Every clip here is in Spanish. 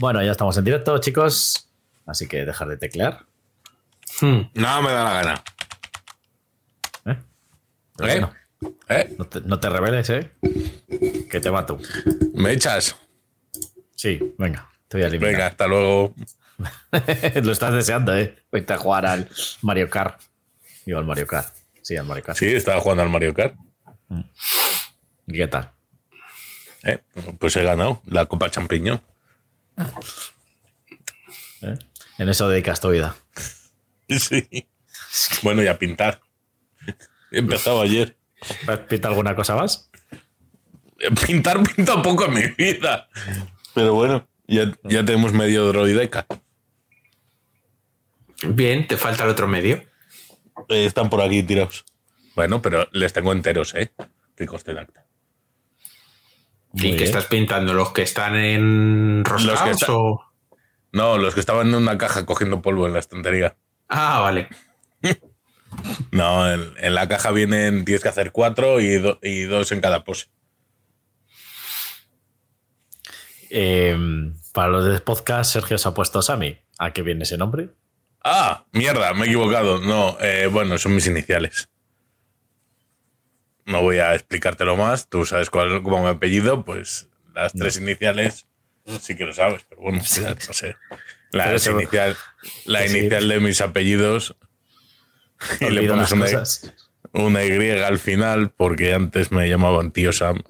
Bueno, ya estamos en directo, chicos. Así que dejar de teclear. Hmm. No me da la gana. ¿Eh? ¿Eh? No, ¿Eh? no te, no te rebeles, ¿eh? Que te mato. ¿Me echas? Sí, venga. Te voy a eliminar. Venga, hasta luego. Lo estás deseando, ¿eh? Vete a jugar al Mario Kart. Digo, al Mario Kart. Sí, al Mario Kart. Sí, estaba jugando al Mario Kart. ¿Y qué tal? ¿Eh? Pues he ganado la Copa Champiñón. ¿Eh? En eso dedicas tu vida. Sí. Bueno, y a pintar. He empezado ayer. ¿Pinta alguna cosa más? Pintar pinta poco en mi vida. Pero bueno, ya, ya tenemos medio droideca. Bien, te falta el otro medio. Eh, están por aquí tirados. Bueno, pero les tengo enteros, ¿eh? Ricos de acta. Muy ¿Y que estás pintando? ¿Los que están en Los que está- o...? No, los que estaban en una caja cogiendo polvo en la estantería. Ah, vale. No, en, en la caja vienen, tienes que hacer cuatro y, do- y dos en cada pose. Eh, para los de podcast, Sergio se ha puesto Sami. ¿A qué viene ese nombre? Ah, mierda, me he equivocado. No, eh, bueno, son mis iniciales. No voy a explicártelo más. Tú sabes cuál, cómo mi apellido, pues las tres iniciales sí que lo sabes, pero bueno, ya, no sé. La, inicial, la Sí. inicial de mis apellidos y le pones una, cosas. una Y al final porque antes me llamaban tío Sam.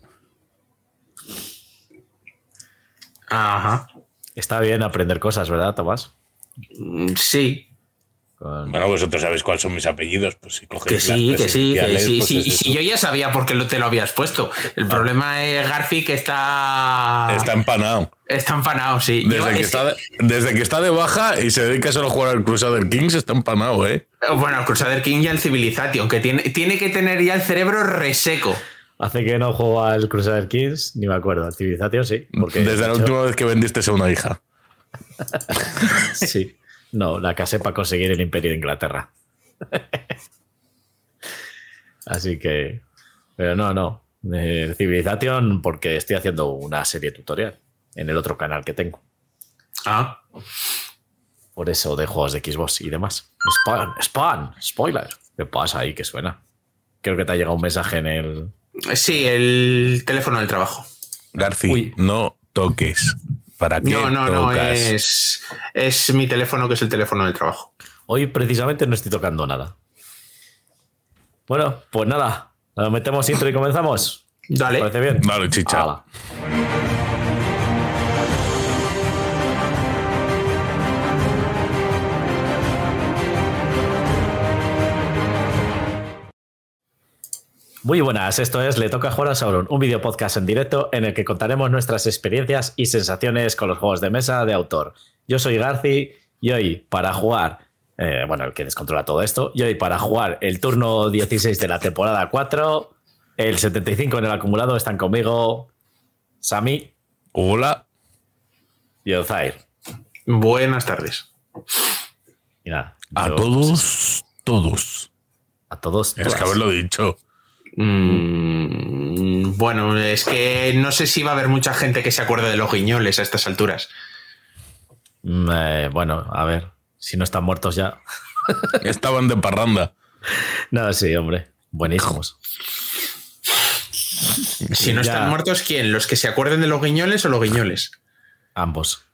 Ajá. Está bien aprender cosas, ¿verdad, Tomás? Mm, Sí, Con- Bueno, vosotros sabéis cuáles son mis apellidos, pues si coges que sí, que sí, que sí. pues sí. es Y yo ya sabía por qué lo- te lo habías puesto. El problema es Garfi que está... Está empanado. Está empanado, sí. Desde Lleva- que, es- está de, desde que está de baja y se dedica solo a jugar al Crusader Kings, está empanado, ¿eh? Bueno, el Crusader King y el Civilization, que tiene, tiene que tener ya el cerebro reseco. Hace que no juego al Crusader Kings, ni me acuerdo. Al Civilization sí. Porque Desde la hecho, última vez que vendiste a una hija. Sí. No, la casé para conseguir el Imperio de Inglaterra. Así que. Pero no, no. Eh, Civilization, porque estoy haciendo una serie tutorial en el otro canal que tengo. Ah, Por eso de juegos de Xbox y demás. Spam, spam, spoiler. ¿Qué pasa ahí? que suena? Creo que te ha llegado un mensaje en el. sí, el teléfono del trabajo. Garci, Uy. no toques. ¿Para qué No, no, no, es, es mi teléfono que es el teléfono del trabajo. Hoy precisamente no estoy tocando nada. Bueno, pues nada. Nos metemos intro y comenzamos. Dale. ¿Parece bien? Vale, chicha. Muy buenas, esto es Le Toca Jugar a Sauron, un video podcast en directo en el que contaremos nuestras experiencias y sensaciones con los juegos de mesa de autor. Yo soy Garci y hoy para jugar, eh, bueno, el que descontrola todo esto, y hoy para jugar el turno 16 de la temporada 4, el 75 en el acumulado están conmigo Sami Hola. y Ozair. Buenas tardes. Y nada, A yo- todos, todos. A todos. Es todas. que haberlo dicho. Mm, bueno, es que no sé si va a haber mucha gente que se acuerde de los guiñoles a estas alturas. Mm, eh, bueno, a ver, si no están muertos ya. Estaban de parranda. No, sí, hombre. Buenísimos. Si no Ya. están muertos, ¿quién? ¿Los que se acuerden de los guiñoles o los guiñoles? Ambos.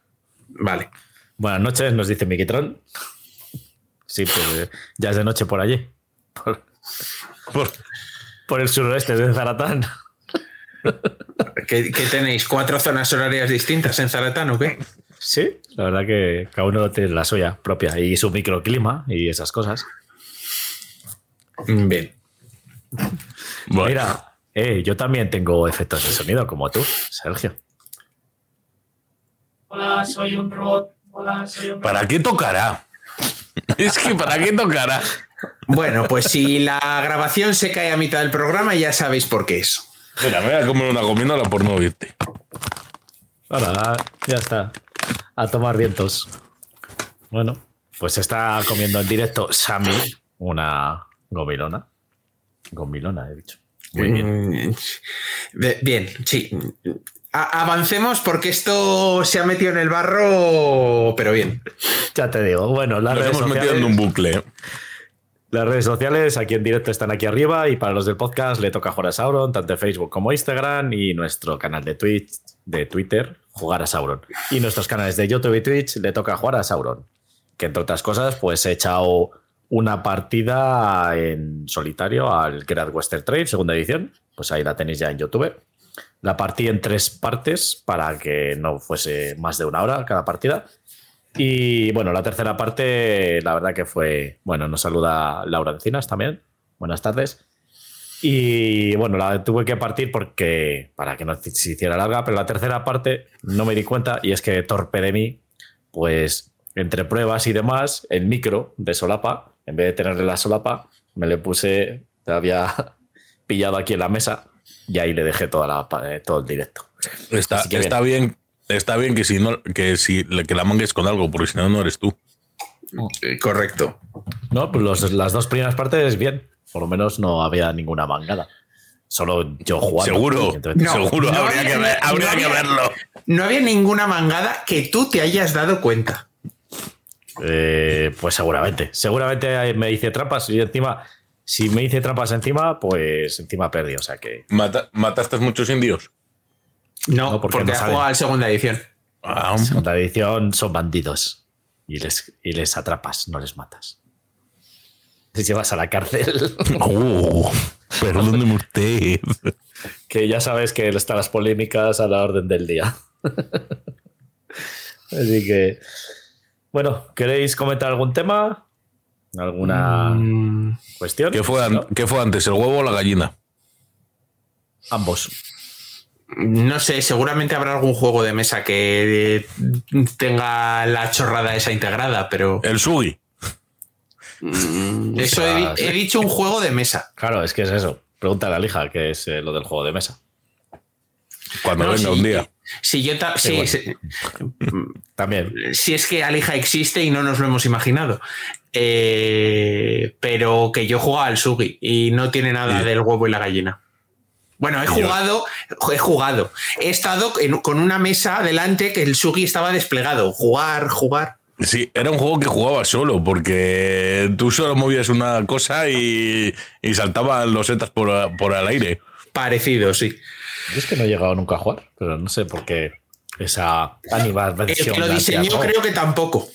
Vale. Buenas noches, nos dice Miquitron. Sí, pues eh, ya es de noche por allí. Por, Por- por el suroeste de Zaratán. ¿Qué, qué tenéis? ¿Cuatro zonas horarias distintas en Zaratán o qué? Sí, la verdad que cada uno tiene la suya propia y su microclima y esas cosas. Bien. Bueno, Mira, eh, yo también tengo efectos de sonido como tú, Sergio. Hola, soy un robot. Hola, soy un ¿para qué tocará? Es que ¿para qué tocará? Bueno, pues si la grabación se cae a mitad del programa, ya sabéis por qué es. Mira, me voy a comer una gominola por no oírte. Ahora, ya está. A tomar vientos. Bueno, pues está comiendo en directo Sami una gomilona. Gomilona, he dicho. Muy bien. Mm, Bien, sí. A- avancemos porque esto se ha metido en el barro, pero bien. Ya te digo. Bueno, las Nos hemos metido en un bucle. Las redes sociales aquí en directo están aquí arriba y para los del podcast le toca jugar a Sauron, tanto en Facebook como Instagram y nuestro canal de Twitch, de Twitter, jugar a Sauron. Y nuestros canales de YouTube y Twitch le toca jugar a Sauron. Que entre otras cosas, pues he echado una partida en solitario al Great Western Trail, segunda edición. Pues ahí la tenéis ya en YouTube. La partí en tres partes para que no fuese más de una hora cada partida. Y bueno, la tercera parte, la verdad que fue. Bueno, nos saluda Laura Encinas también. Buenas tardes. Y bueno, la tuve que partir porque para que no se hiciera larga, pero la tercera parte no me di cuenta y es que torpe de mí, pues entre pruebas y demás, el micro de solapa, en vez de tenerle la solapa, me le puse, te había pillado aquí en la mesa y ahí le dejé toda la, eh, todo el directo. Está, que está bien. Está bien que si no, que si que la mangues con algo, porque si no, no eres tú. Correcto. No, pues los- las dos primeras partes, bien. Por lo menos no había ninguna mangada. Solo yo jugando. Seguro, No, seguro, no habría, había- que, ver- no había- que verlo. No había ninguna mangada que tú te hayas dado cuenta. eh, pues seguramente. Seguramente me hice trampas y encima, si me hice trampas encima, pues encima perdí. O sea que. Mata- ¿Mataste muchos indios? No, No, porque porque, no ha jugado a la segunda edición. Ah, Segunda edición son bandidos. Y les, y les atrapas, no les matas. Les llevas a la cárcel. oh, perdóneme usted. que ya sabes que están las polémicas a la orden del día. Así que, bueno, ¿queréis comentar algún tema? ¿Alguna Mm, cuestión? ¿Qué fue. ¿Qué fue antes, el huevo o la gallina? Ambos. No sé, seguramente habrá algún juego de mesa que tenga la chorrada esa integrada, pero El sugi. mm, eso he, di- sí. he dicho un juego de mesa. Claro, es que es eso. Pregúntale a la lija, que es eh, lo del juego de mesa. Cuando No, venga sí, un día. Si yo ta- sí, bueno. sí. También. si es que Alija existe y no nos lo hemos imaginado. Eh, pero que yo jugaba al Sugi y no tiene nada Sí. del huevo y la gallina. Bueno, he jugado, he jugado. He estado en- con una mesa delante que el Sugi estaba desplegado. Jugar, jugar. Sí, era un juego que jugaba solo, porque tú solo movías una cosa y, y saltaban los setas por, por el aire. Parecido, sí. Yo es que no he llegado nunca a jugar, pero no sé por qué esa El animación. que lo diseñó creo que tampoco.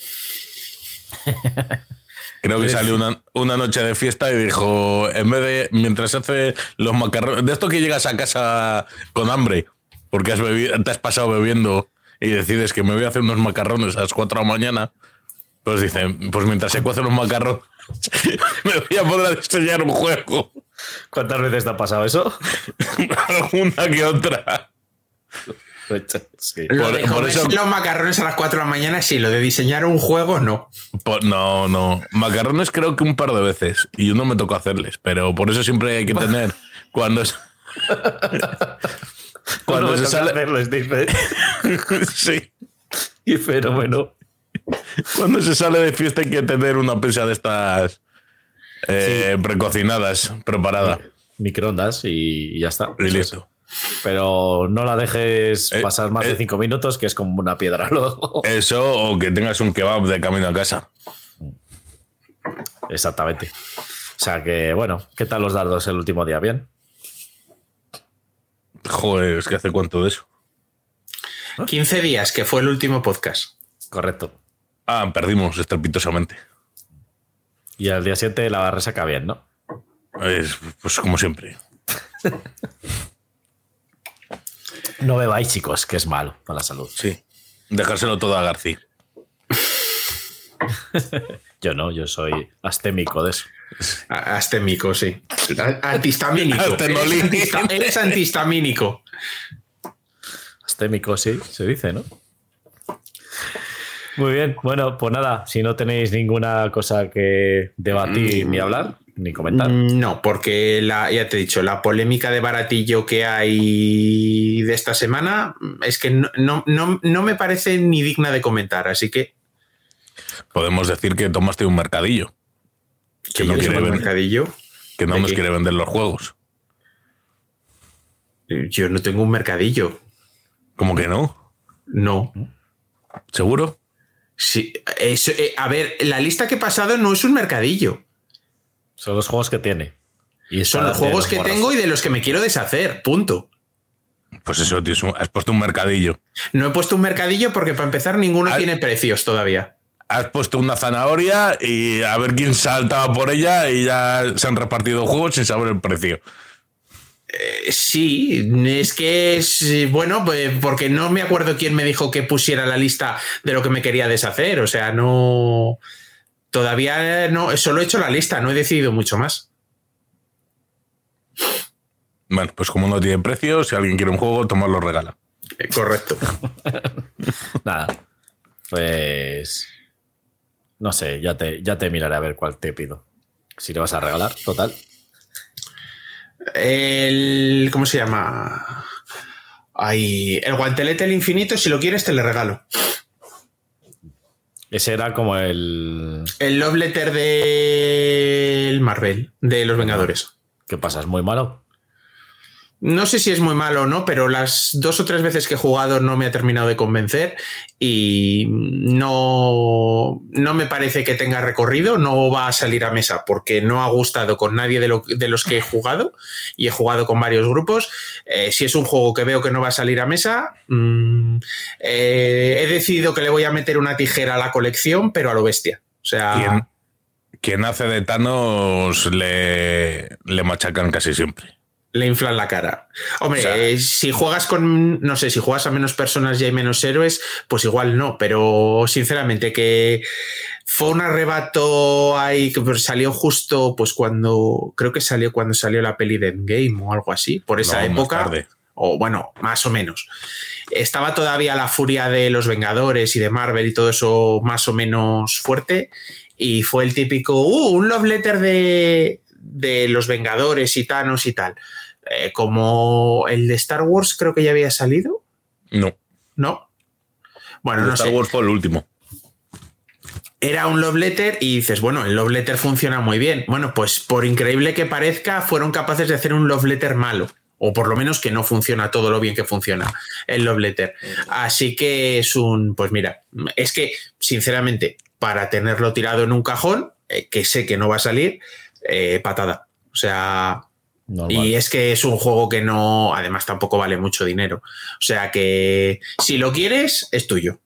Creo que salió una, una noche de fiesta y dijo, en vez de, mientras hace los macarrones, de esto que llegas a casa con hambre, porque has bebido, te has pasado bebiendo y decides que me voy a hacer unos macarrones a las 4 de la mañana, pues dicen, pues mientras se cuecen los macarrones, me voy a poder diseñar un juego. ¿Cuántas veces te ha pasado eso? Alguna que otra. Sí. Lo Por- de por eso- los macarrones a las 4 de la mañana, sí. Lo de diseñar un juego, no. No, no. Macarrones creo que un par de veces. Y uno me tocó hacerles. Pero por eso siempre hay que tener. Cuando es. cuando No se sale. hacerlo, Steve. sí. Qué fenómeno. Cuando se sale de fiesta hay que tener una pizza de estas. eh, precocinadas, preparada. Microondas y, y ya está. Y listo. Pero no la dejes Eh, pasar más de eh. cinco minutos, que es como una piedra luego. Eso o que tengas un kebab de camino a casa. Exactamente. O sea que, bueno, ¿qué tal los dardos el último día? ¿Bien? Joder, es que hace cuánto de eso. 15 días, que fue el último podcast. Correcto. Ah, perdimos estrepitosamente. Y al día siguiente la resaca bien, ¿no? Es, pues como siempre. No bebáis, chicos, que es malo para la salud. Sí. Dejárselo todo a García. Yo no, yo soy astémico de eso. A- Astémico, sí. A- Antihistamínico. Eres antihistamínico. Astémico, sí, se dice, ¿no? Muy bien, bueno, pues nada, si no tenéis ninguna cosa que debatir ni hablar, ni comentar. No, porque la, ya te he dicho, la polémica de baratillo que hay de esta semana es que no, no, no, no me parece ni digna de comentar, así que, Podemos decir que tomaste un mercadillo. que no quiere vender. mercadillo. Que no ¿De nos qué? quiere vender los juegos. Yo no tengo un mercadillo. ¿Cómo que no? No. ¿Seguro? Sí, eso, eh, a ver, la lista que he pasado no es un mercadillo. Son los juegos que tiene. Y Son los juegos que tengo y de los que me quiero deshacer. Punto. Pues eso, tío, has puesto un mercadillo. No he puesto un mercadillo porque para empezar ninguno tiene precios todavía. Has puesto una zanahoria y a ver quién saltaba por ella y ya se han repartido juegos sin saber el precio. Eh, Sí, es que es bueno, pues, porque no me acuerdo quién me dijo que pusiera la lista de lo que me quería deshacer. O sea, no. Todavía no, solo he hecho la lista, no he decidido mucho más. Bueno, pues como no tiene precio, si alguien quiere un juego, tomarlo regala. Eh, Correcto. Nada. Pues. No sé, ya te, ya te miraré a ver cuál te pido. Si le vas a regalar, total. El. ¿Cómo se llama? Ay, el guantelete del infinito, si lo quieres, te le regalo. Ese era como el. El love letter del Marvel, de los Vengadores. ¿Qué pasa? ¿Es muy malo? No sé si es muy malo o no, pero las dos o tres veces que he jugado no me ha terminado de convencer y no, no me parece que tenga recorrido, no va a salir a mesa porque no ha gustado con nadie de, lo- de los que he jugado y he jugado con varios grupos. Eh, si es un juego que veo que no va a salir a mesa, mm, eh, he decidido que le voy a meter una tijera a la colección, pero a lo bestia. O sea, Quien, quien hace de Thanos le, le machacan casi siempre. Le inflan la cara. Hombre, O sea- eh, si juegas con, no sé, si juegas a menos personas y hay menos héroes, pues igual no, pero sinceramente que fue un arrebato ahí que pues, salió justo pues cuando, creo que salió cuando salió la peli de Endgame o algo así, por esa No, más época, tarde. o bueno, más o menos. Estaba todavía la furia de los Vengadores y de Marvel y todo eso más o menos fuerte. Y fue el típico, uh, un love letter de, de los Vengadores y Thanos y tal. Eh, como el de Star Wars creo que ya había salido, No. ¿no? Bueno, El no Star sé. Wars fue el último. Era un love letter y dices, bueno, el love letter funciona muy bien. Bueno, pues por increíble que parezca, fueron capaces de hacer un love letter malo. O por lo menos que no funciona todo lo bien que funciona el love letter. Así que es un, pues mira, es que sinceramente, para tenerlo tirado en un cajón, eh, que sé que no va a salir, eh, patada. O sea, Normal. y es que es un juego que no, además tampoco vale mucho dinero. O sea que si lo quieres, es tuyo.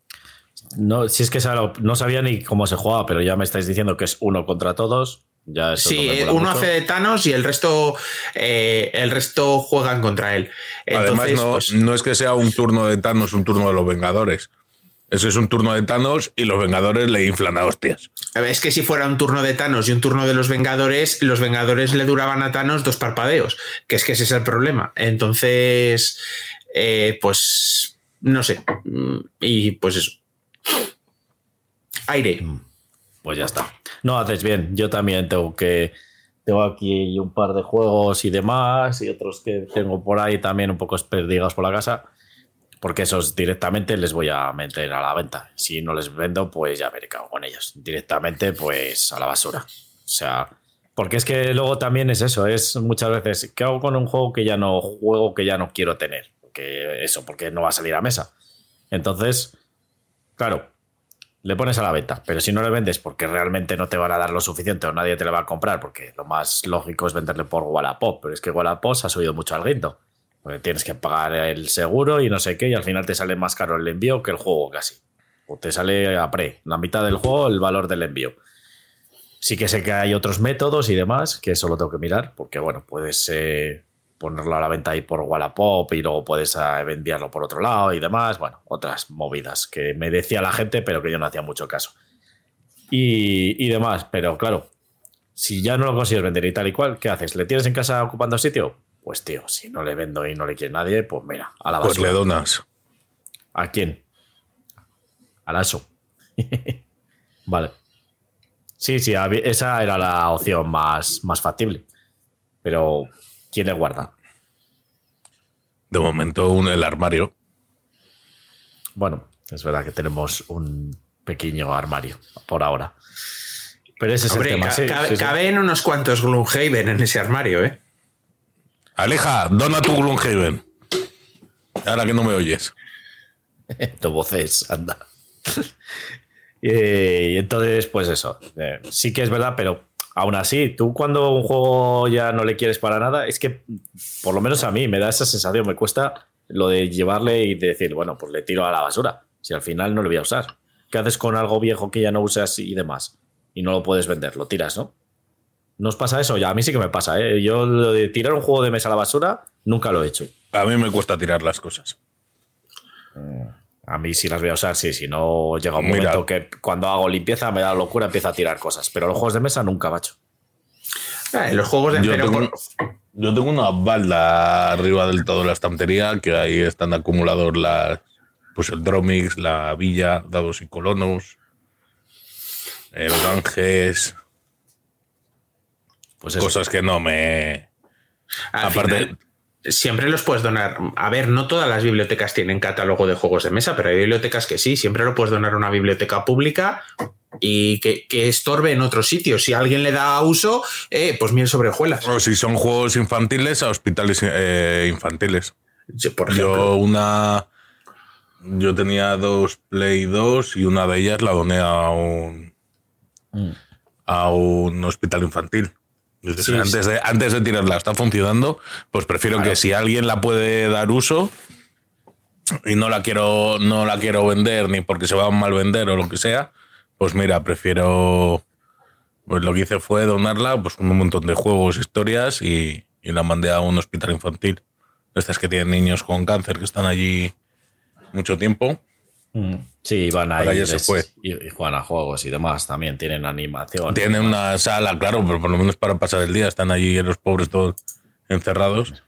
No, si es que no sabía ni cómo se jugaba, pero ya me estáis diciendo que es uno contra todos. Ya eso Sí, uno mucho. hace de Thanos y el resto, eh, el resto juegan contra él. Además, no, pues, no es que sea un turno de Thanos, un turno de los Vengadores. Ese es un turno de Thanos y los Vengadores le inflan a hostias. es que si fuera un turno de Thanos y un turno de los Vengadores, los Vengadores le duraban a Thanos dos parpadeos, que es que ese es el problema. Entonces, eh, pues, no sé. Mm, Y pues eso. Aire. Pues ya está. No haces bien. Yo también tengo que. Tengo aquí un par de juegos y demás, y otros que tengo por ahí también un poco perdidos por la casa, porque esos directamente les voy a meter a la venta. Si no les vendo, pues ya qué hago con ellos. Directamente, pues a la basura. O sea, porque es que luego también es eso, es muchas veces, ¿qué hago con un juego que ya no juego, que ya no quiero tener? Que eso, porque no va a salir a mesa. Entonces, claro, le pones a la venta, pero si no le vendes porque realmente no te van a dar lo suficiente o nadie te le va a comprar, porque lo más lógico es venderle por Wallapop, pero es que Wallapop se ha subido mucho al guindo. Tienes que pagar el seguro y no sé qué, y al final te sale más caro el envío que el juego casi. O te sale a pre, la mitad del juego, el valor del envío. Sí que sé que hay otros métodos y demás, que eso lo tengo que mirar, porque bueno, puedes eh, ponerlo a la venta ahí por Wallapop y luego puedes eh, venderlo por otro lado y demás. Bueno, otras movidas que me decía la gente, pero que yo no hacía mucho caso. Y, y demás, pero claro, si ya no lo consigues vender y tal y cual, ¿qué haces? ¿Le tienes en casa ocupando sitio? Pues tío, si no le vendo y no le quiere nadie, pues mira, a la Pues basura. le donas. ¿A quién? Al ASO. vale. Sí, sí, esa era la opción más, más factible. Pero, ¿quién le guarda? De momento, un, el armario. Bueno, es verdad que tenemos un pequeño armario por ahora. Pero ese es Hombre, el tema. ca- sí, cabe- sí, sí. caben unos cuantos Gloomhaven en ese armario, ¿eh? Aleja, dona tu Gloomhaven. Ahora que no me oyes. tu voces, anda. y entonces, pues eso. eh, sí que es verdad, pero aún así, tú cuando un juego ya no le quieres para nada, es que por lo menos a mí me da esa sensación, me cuesta lo de llevarle y de decir, bueno, pues le tiro a la basura, si al final no lo voy a usar. ¿Qué haces con algo viejo que ya no usas y demás? Y no lo puedes vender, lo tiras, ¿no? ¿No os pasa eso? Ya, a mí sí que me pasa, ¿eh? Yo lo de tirar un juego de mesa a la basura nunca lo he hecho. A mí me cuesta tirar las cosas. A mí si las voy a usar, sí, si no llega un Mira. momento que cuando hago limpieza me da locura, empiezo a tirar cosas. Pero los juegos de mesa nunca, macho. Ah, en los juegos de Yo tengo, por- yo tengo una balda arriba del todo de la estantería que ahí están acumulados las, pues el Dromix, la Villa, dados y colonos, el Ganges, Pues eso. cosas que no me. al Aparte, final, siempre los puedes donar. A ver, no todas las bibliotecas tienen catálogo de juegos de mesa, pero hay bibliotecas que sí. Siempre lo puedes donar a una biblioteca pública y que, que estorbe en otro sitio. Si alguien le da uso, eh, pues miel sobre hojuelas. o si son juegos infantiles, a hospitales eh, infantiles. Yo, Por ejemplo, Yo una. Yo tenía dos Play 2 y una de ellas la doné a un, Mm. a un hospital infantil. Sí, antes, De, antes de tirarla, está funcionando, pues prefiero Claro. que si alguien la puede dar uso y no la quiero, no la quiero vender ni porque se va a mal vender o lo que sea, pues mira, prefiero. Pues lo que hice fue donarla, pues un montón de juegos, historias y, y la mandé a un hospital infantil. Estas que tienen niños con cáncer que están allí mucho tiempo. Mm. Sí, van se les- fue. Y, y juegan a juegos y demás. También tienen animación. Tienen una sala, claro, pero por lo menos para pasar el día están allí los pobres todos encerrados.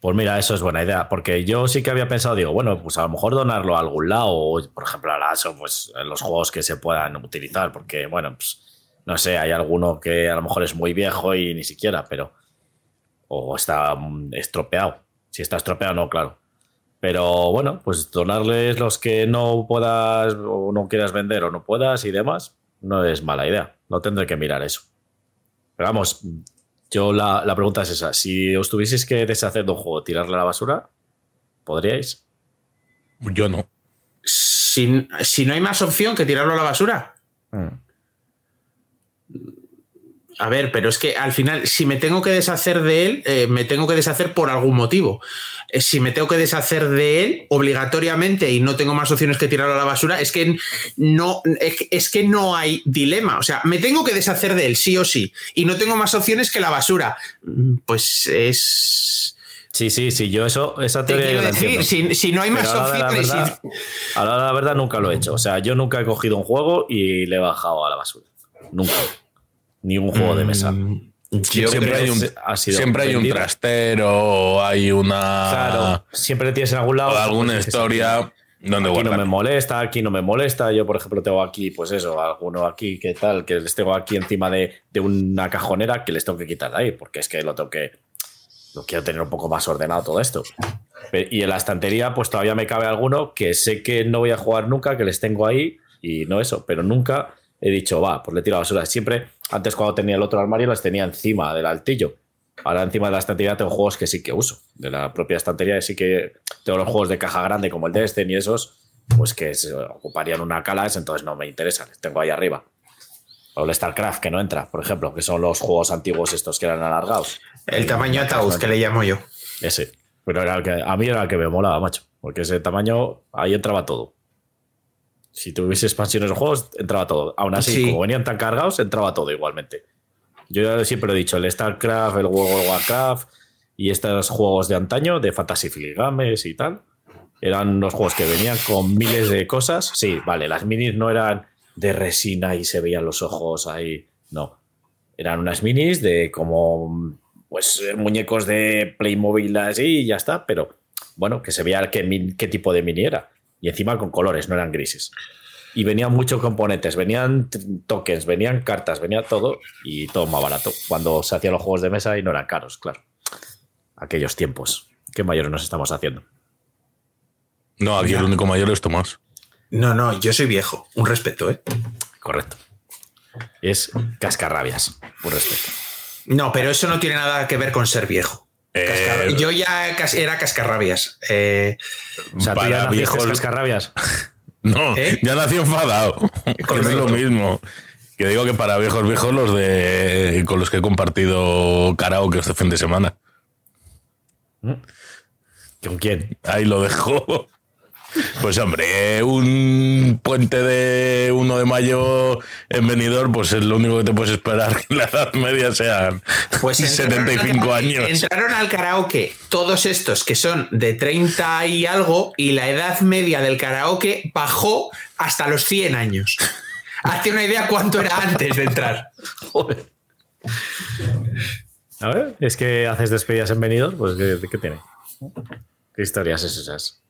Pues mira, eso es buena idea, porque yo sí que había pensado, digo, bueno, pues a lo mejor donarlo a algún lado, o por ejemplo a pues los juegos que se puedan utilizar, porque bueno, pues no sé, hay alguno que a lo mejor es muy viejo y ni siquiera, pero. O está mm, estropeado. Si está estropeado, no, claro. Pero bueno, pues donarles los que no puedas o no quieras vender o no puedas y demás, no es mala idea. No tendré que mirar eso. Pero vamos, yo la, la pregunta es esa. Si os tuvieseis que deshacer de un juego, tirarle a la basura, ¿podríais? Yo no. si, si no hay más opción que tirarlo a la basura. A ver, pero es que al final, si me tengo que deshacer de él, eh, me tengo que deshacer por algún motivo. Eh, si me tengo que deshacer de él obligatoriamente y no tengo más opciones que tirarlo a la basura, es que no, es que- es que no hay dilema. O sea, me tengo que deshacer de él, sí o sí, y no tengo más opciones que la basura. Mm, Pues es. Sí, sí, sí, yo eso, esa Te teoría yo quiero la decir, entiendo. si, si no hay Pero más a la opciones. verdad- a la de la verdad nunca lo he hecho. O sea, yo nunca he cogido un juego y le he bajado a la basura. Nunca. Ni un juego de mesa. Mm, Siempre hay un, ha siempre hay un trastero, hay una. Claro, siempre tienes en algún lado. o alguna pues, dices, historia donde Aquí no me molesta, aquí no me molesta. Yo, por ejemplo, tengo aquí, pues eso, alguno aquí que tal, que les tengo aquí encima de, de una cajonera que les tengo que quitar de ahí, porque es que lo tengo que. Lo quiero tener un poco más ordenado todo esto. Y en la estantería, pues todavía me cabe alguno que sé que no voy a jugar nunca, que les tengo ahí y no eso, pero nunca he dicho, va, pues le tiro a la basura. Siempre, antes cuando tenía el otro armario, las tenía encima del altillo. Ahora encima de la estantería tengo juegos que sí que uso. De la propia estantería sí que tengo los juegos de caja grande como el Destiny y esos, pues que se ocuparían una cala, entonces no me interesan. Les tengo ahí arriba. O el StarCraft, que no entra, por ejemplo, que son los juegos antiguos estos que eran alargados. El tamaño ataúd que le llamo yo. Ese. Pero era el que, a mí era el que me molaba, macho. Porque ese tamaño, ahí entraba todo. Si tuviese expansiones de juegos, entraba todo. Aún así, Sí. como venían tan cargados, entraba todo igualmente. Yo ya siempre he dicho, el StarCraft, el World of Warcraft y estos juegos de antaño, de Fantasy Flight Games y tal, eran los juegos que venían con miles de cosas. Sí, vale, las minis no eran de resina y se veían los ojos ahí. No. Eran unas minis de como pues muñecos de Playmobil así y ya está, pero bueno, que se veía qué, qué tipo de mini era. Y encima con colores, no eran grises. Y venían muchos componentes, venían tokens, venían cartas, venía todo y todo más barato. Cuando se hacían los juegos de mesa y no eran caros, claro. Aquellos tiempos. Qué mayores nos estamos haciendo. No, aquí el único mayor es Tomás. No, no, yo soy viejo. Un respeto, ¿eh? Correcto. Es cascarrabias, por respeto. No, pero eso no tiene nada que ver con ser viejo. Eh, Yo ya era cascarrabias. Eh, O sea, tú para ya viejos- cascarrabias. No, ¿Eh? ya nací enfadado. Que es lo mismo. Que digo que para viejos viejos los de con los que he compartido karaoke este fin de semana. ¿Con quién? Ahí lo dejo. Pues hombre, un puente de 1 de mayo en Benidorm, pues es lo único que te puedes esperar que en la edad media sean pues entraron 75 al- años. Entraron al karaoke todos estos que son de 30 y algo y la edad media del karaoke bajó hasta los 100 años. Hazte una idea cuánto era antes de entrar. Joder. A ver, es que haces despedidas en Benidorm, pues ¿qué, qué tiene? ¿Qué historias es esas?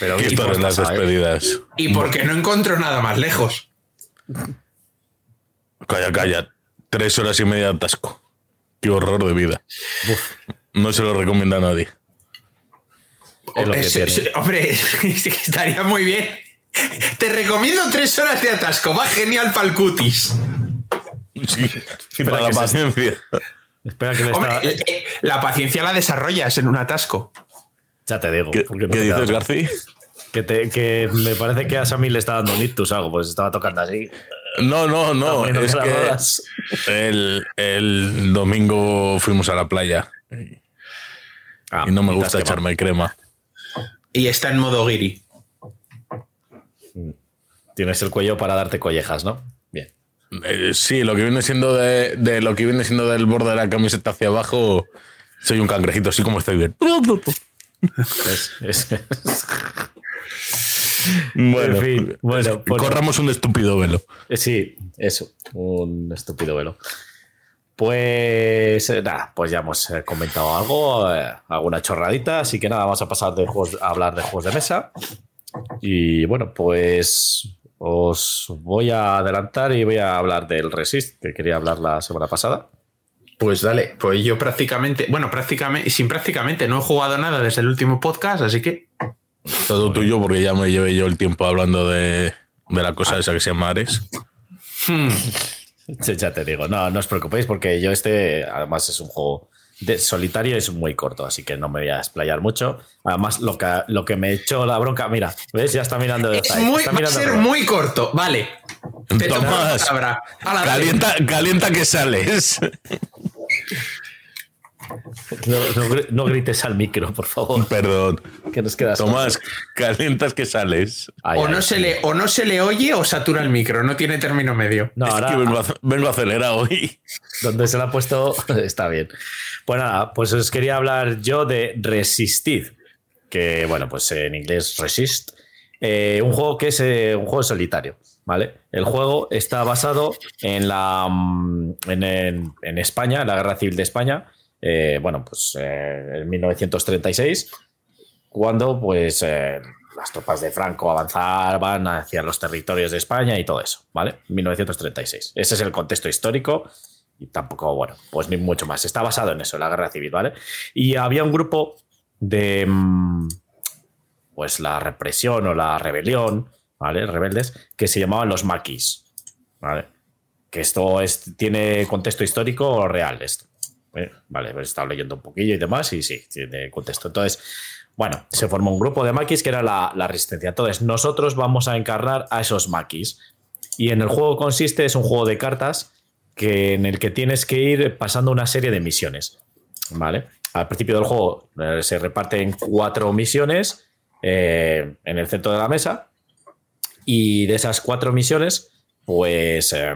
Pero ¿Qué ¿qué historias las eh? despedidas? Y porque no encontró nada más lejos. Calla, calla. Tres horas y media de atasco. Qué horror de vida. No se lo recomienda a nadie. Es lo que Es- tiene. es- hombre, es que estaría muy bien. Te recomiendo tres horas de atasco. Va genial para el cutis. Sí, para la se- paciencia. Espera que me Hombre, está... eh, la paciencia la desarrollas en un atasco. Ya te digo. ¿Qué, te dices, García? Que, te- que me parece que a Sammy le está dando un ictus algo, pues estaba tocando así. No, no, no. Es que el, el domingo fuimos a la playa Ah, y no me gusta echarme crema. Y está en modo guiri. Tienes el cuello para darte collejas, ¿no? Bien. Eh, sí, lo que viene siendo de, de lo que viene siendo del borde de la camiseta hacia abajo, soy un cangrejito, así como estoy bien. Es- es- Bueno, En fin, bueno, bueno. corramos un estúpido velo. Eh, Sí, eso, un estúpido velo. Pues eh, nada, pues ya hemos eh, comentado algo, eh, alguna chorradita, así que nada, vamos a pasar de juegos, a hablar de juegos de mesa. Y bueno, pues os voy a adelantar y voy a hablar del Resist, que quería hablar la semana pasada. Pues dale, pues yo prácticamente, bueno, prácticamente, sin prácticamente, no he jugado nada desde el último podcast, así que Todo tuyo, porque ya me llevé yo el tiempo hablando de, de la cosa esa que se llama Ares. Sí, Ya te digo, no, no os preocupéis porque yo este, además es un juego de solitario, es muy corto, así que no me voy a explayar mucho. Además, lo que, lo que me echó la bronca, mira, ¿ves? Ya está mirando. es ahí, muy, está va a mirando ser muy corto, vale. Te tomo la Tomás, palabra. Dale. calienta, calienta que sales. No, no gri- no grites al micro, por favor, Perdón. que nos quedas. Tomás, calientas que sales. Ay, o, ay, no se le, o no se le oye o satura el micro, no tiene término medio. No, es ahora, que vengo, vengo acelerado hoy. donde se la ha puesto, está bien. Pues nada, pues os quería hablar yo de Resistid, que bueno, pues en inglés Resist, eh, un juego que es eh, un juego solitario, ¿vale? El juego está basado en la mm, en, en- en España, en la Guerra Civil de España, eh, bueno, pues eh, en 1936, cuando pues eh, las tropas de Franco avanzaban hacia los territorios de España y todo eso, ¿vale? 1936. Ese es el contexto histórico y tampoco, bueno, pues ni mucho más. Está basado en eso, la guerra civil, ¿vale? Y había un grupo de, mm, pues la represión o la rebelión, ¿vale? Rebeldes, que se llamaban los maquis, ¿vale? Que esto es, tiene contexto histórico real, esto. ¿eh? Vale, pues he estado leyendo un poquillo y demás y sí, tiene contexto. Entonces, bueno, se formó un grupo de maquis que era la, la resistencia. Entonces, nosotros vamos a encarnar a esos maquis. Y en el juego consiste, es un juego de cartas que, en el que tienes que ir pasando una serie de misiones. ¿Vale? Al principio del juego eh, se reparten cuatro misiones eh, en el centro de la mesa. Y de esas cuatro misiones, pues eh,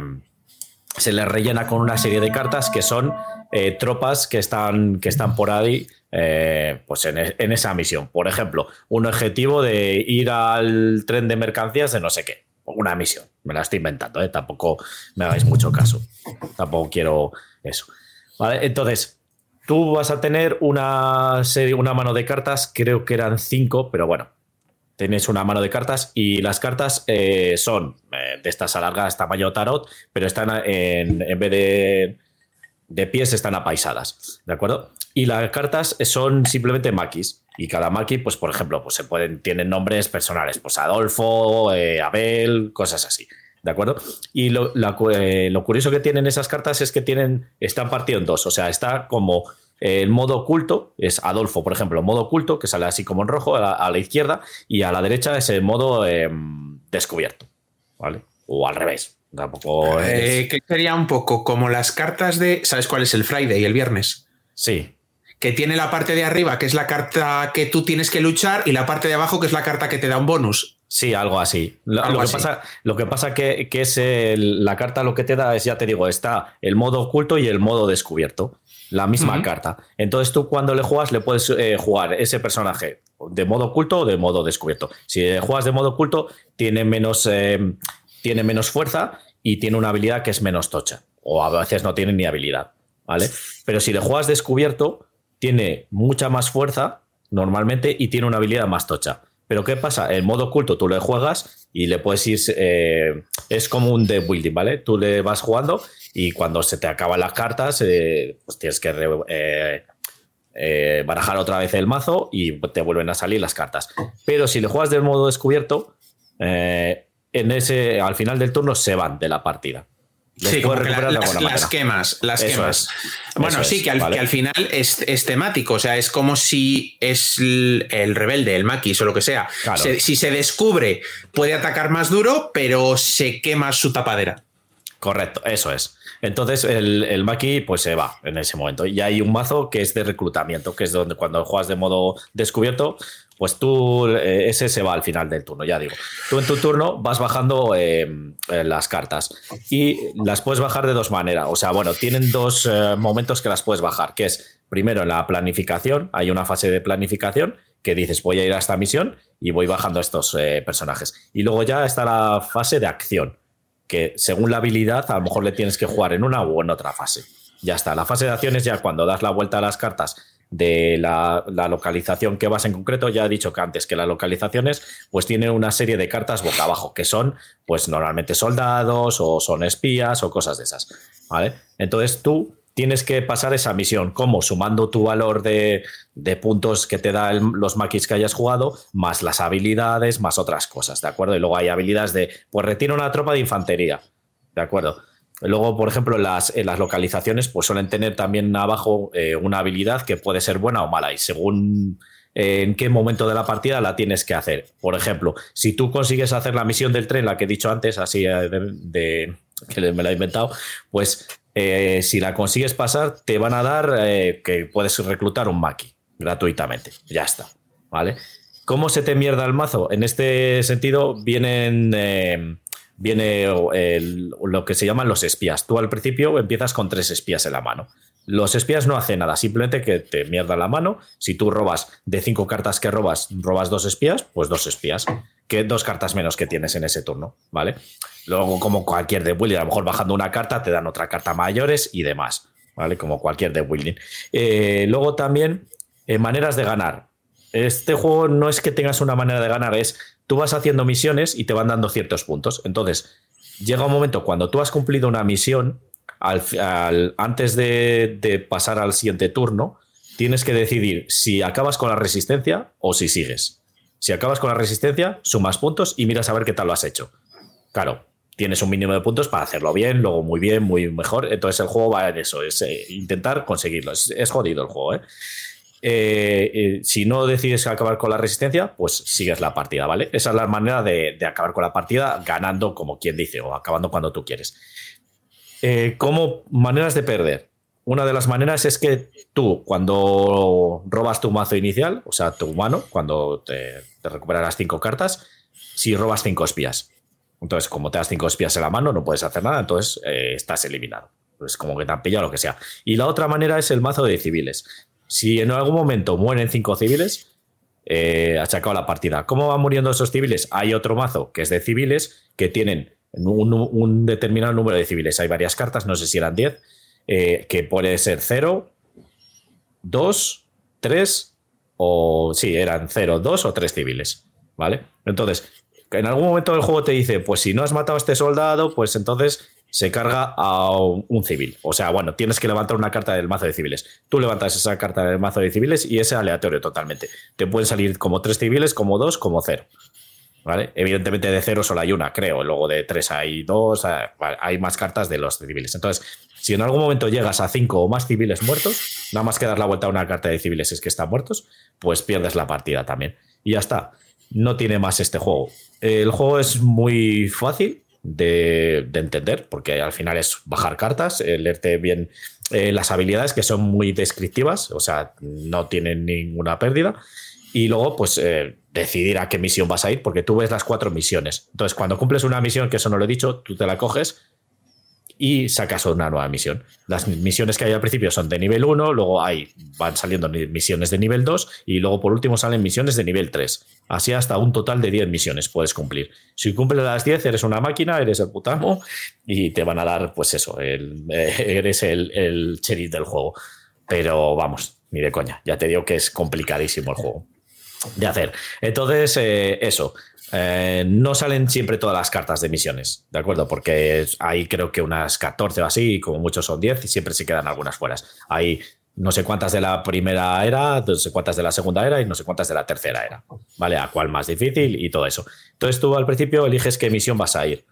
se les rellena con una serie de cartas que son eh, tropas que están, que están por ahí eh, pues en, e- en esa misión. Por ejemplo, un objetivo de ir al tren de mercancías de no sé qué. Una misión. Me la estoy inventando, ¿eh? tampoco me hagáis mucho caso. Tampoco quiero eso. Entonces, tú vas a tener una serie, una mano de cartas, creo que eran cinco, pero bueno, Tienes una mano de cartas y las cartas eh, son eh, de estas alargadas tamaño tarot, pero están en, en vez de, de pies están apaisadas, ¿de acuerdo? Y las cartas son simplemente maquis. Y cada maqui, pues por ejemplo, pues se pueden, tienen nombres personales, pues Adolfo, eh, Abel, cosas así. ¿De acuerdo? Y lo, la eh, lo curioso que tienen esas cartas es que tienen, están partidos en dos. O sea, está como El modo oculto es Adolfo, por ejemplo, modo oculto, que sale así como en rojo a la, a la izquierda, y a la derecha es el modo em, descubierto, ¿vale? O al revés. Tampoco es- Eh, que sería un poco como las cartas de. ¿Sabes cuál es el Friday, el viernes? Sí, Que tiene la parte de arriba, que es la carta que tú tienes que luchar, y la parte de abajo, que es la carta que te da un bonus. Sí, algo así. Lo, Algo lo que así. pasa, lo que pasa que, que es el- la carta lo que te da es, ya te digo, está el modo oculto y el modo descubierto. La misma carta. Entonces tú cuando le juegas le puedes eh, jugar ese personaje de modo oculto o de modo descubierto. Si juegas de modo oculto, tiene menos, eh, tiene menos fuerza y tiene una habilidad que es menos tocha. O a veces no tiene ni habilidad. ¿Vale? Pero si le juegas descubierto, tiene mucha más fuerza normalmente y tiene una habilidad más tocha. Pero ¿qué pasa? En modo oculto tú le juegas y le puedes ir... eh, es como un deck building, ¿vale? Tú le vas jugando y cuando se te acaban las cartas, eh, pues tienes que eh, eh, barajar otra vez el mazo y te vuelven a salir las cartas. Pero si le juegas del modo descubierto, en ese, al final del turno se van de la partida. Sí, la- las, quemas, las Eso quemas. es. Bueno, Eso sí, es, que al, ¿vale? que al final es, es temático, o sea, es como si es el, el rebelde, el maquis o lo que sea. Claro. Se- si se descubre, puede atacar más duro, pero se quema su tapadera. Correcto, eso es. Entonces el, el Maki pues se va en ese momento. Y hay un mazo que es de reclutamiento, que es donde cuando juegas de modo descubierto, pues tú, eh, ese se va al final del turno, ya digo. Tú en tu turno vas bajando eh, eh, las cartas y las puedes bajar de dos maneras. O sea, bueno, tienen dos momentos que las puedes bajar, que es primero en la planificación, hay una fase de planificación que dices voy a ir a esta misión y voy bajando estos personajes. Y luego ya está la fase de acción que según la habilidad a lo mejor le tienes que jugar en una o en otra fase. Ya está. La fase de acción es ya cuando das la vuelta a las cartas de la, localización que vas en concreto. Ya he dicho que antes que las localizaciones pues tienen una serie de cartas boca abajo que son pues normalmente soldados o son espías o cosas de esas. ¿vale? Entonces tú tienes que pasar esa misión como sumando tu valor de, de puntos que te dan los maquis que hayas jugado, más las habilidades, más otras cosas, ¿de acuerdo? Y luego hay habilidades de, pues retira una tropa de infantería, ¿de acuerdo? Luego, por ejemplo, las, en las localizaciones, pues suelen tener también abajo eh, una habilidad que puede ser buena o mala, y según eh, en qué momento de la partida la tienes que hacer. Por ejemplo, si tú consigues hacer la misión del tren, la que he dicho antes, así eh, de, que me la he inventado, pues eh, si la consigues pasar, te van a dar eh, que puedes reclutar un Maki gratuitamente. Ya está. ¿Vale? ¿Cómo se te mierda el mazo? En este sentido, vienen. eh, viene lo que se llaman los espías. Tú al principio empiezas con tres espías en la mano. Los espías no hacen nada, simplemente que te mierda la mano. Si tú robas de cinco cartas que robas, robas dos espías, pues dos espías. Que dos cartas menos que tienes en ese turno, ¿vale? Luego, como cualquier de Willy, a lo mejor bajando una carta, te dan otra carta mayores y demás, ¿vale? Como cualquier de Willy. Eh, luego también, eh, maneras de ganar. Este juego no es que tengas una manera de ganar, es tú vas haciendo misiones y te van dando ciertos puntos. Entonces, llega un momento cuando tú has cumplido una misión, al, al- antes de, de pasar al siguiente turno, tienes que decidir si acabas con la resistencia o si sigues. Si acabas con la resistencia, sumas puntos y miras a ver qué tal lo has hecho. Claro, tienes un mínimo de puntos para hacerlo bien, luego muy bien, muy mejor. Entonces el juego va en eso, es eh, intentar conseguirlo. Es, es jodido el juego, ¿eh? Eh, eh, si no decides acabar con la resistencia, pues sigues la partida, ¿vale? Esa es la manera de, acabar con la partida ganando, como quien dice, o acabando cuando tú quieres. Eh, ¿Cómo maneras de perder? Una de las maneras es que tú, cuando robas tu mazo inicial, o sea, tu mano, cuando te, te recuperas cinco cartas, si robas cinco espías. Entonces, como te das cinco espías en la mano, no puedes hacer nada, entonces eh, estás eliminado. Pues como que te han pillado lo que sea. Y la otra manera es el mazo de civiles. Si en algún momento mueren cinco civiles, eh, ha sacado la partida. ¿Cómo van muriendo esos civiles? Hay otro mazo que es de civiles que tienen un, determinado número de civiles. Hay varias cartas, no sé si eran 10, eh, que puede ser 0, 2, 3 o sí, eran 0, 2 o 3 civiles. ¿Vale? Entonces, en algún momento del juego te dice, pues si no has matado a este soldado, pues entonces se carga a un civil. O sea, bueno, tienes que levantar una carta del mazo de civiles. Tú levantas esa carta del mazo de civiles y es aleatorio totalmente. Te pueden salir como tres civiles, como dos, como cero. ¿Vale? Evidentemente de cero solo hay una, creo. Luego de tres hay dos, eh, hay más cartas de los civiles. Entonces, si en algún momento llegas a cinco o más civiles muertos, nada más que dar la vuelta a una carta de civiles es que están muertos, pues pierdes la partida también. Y ya está. No tiene más este juego. El juego es muy fácil de, de entender, porque al final es bajar cartas, eh, leerte bien eh, las habilidades que son muy descriptivas, o sea, no tienen ninguna pérdida. Y luego, pues, eh, decidir a qué misión vas a ir, porque tú ves las cuatro misiones. Entonces, cuando cumples una misión, que eso no lo he dicho, tú te la coges y sacas una nueva misión. Las misiones que hay al principio son de nivel 1, luego hay, van saliendo misiones de nivel 2 y luego por último salen misiones de nivel 3. Así hasta un total de 10 misiones puedes cumplir. Si cumples las 10, eres una máquina, eres el putamo y te van a dar, pues eso, el- eh, eres el, el sheriff del juego. Pero vamos, ni de coña, ya te digo que es complicadísimo el juego de hacer. Entonces, eh, eso. Eh, no salen siempre todas las cartas de misiones, ¿de acuerdo? Porque hay creo que unas 14 o así, como muchos son 10, y siempre se quedan algunas fuera. Hay no sé cuántas de la primera era, no sé cuántas de la segunda era y no sé cuántas de la tercera era, ¿vale? A cuál más difícil y todo eso. Entonces tú al principio eliges qué misión vas a ir.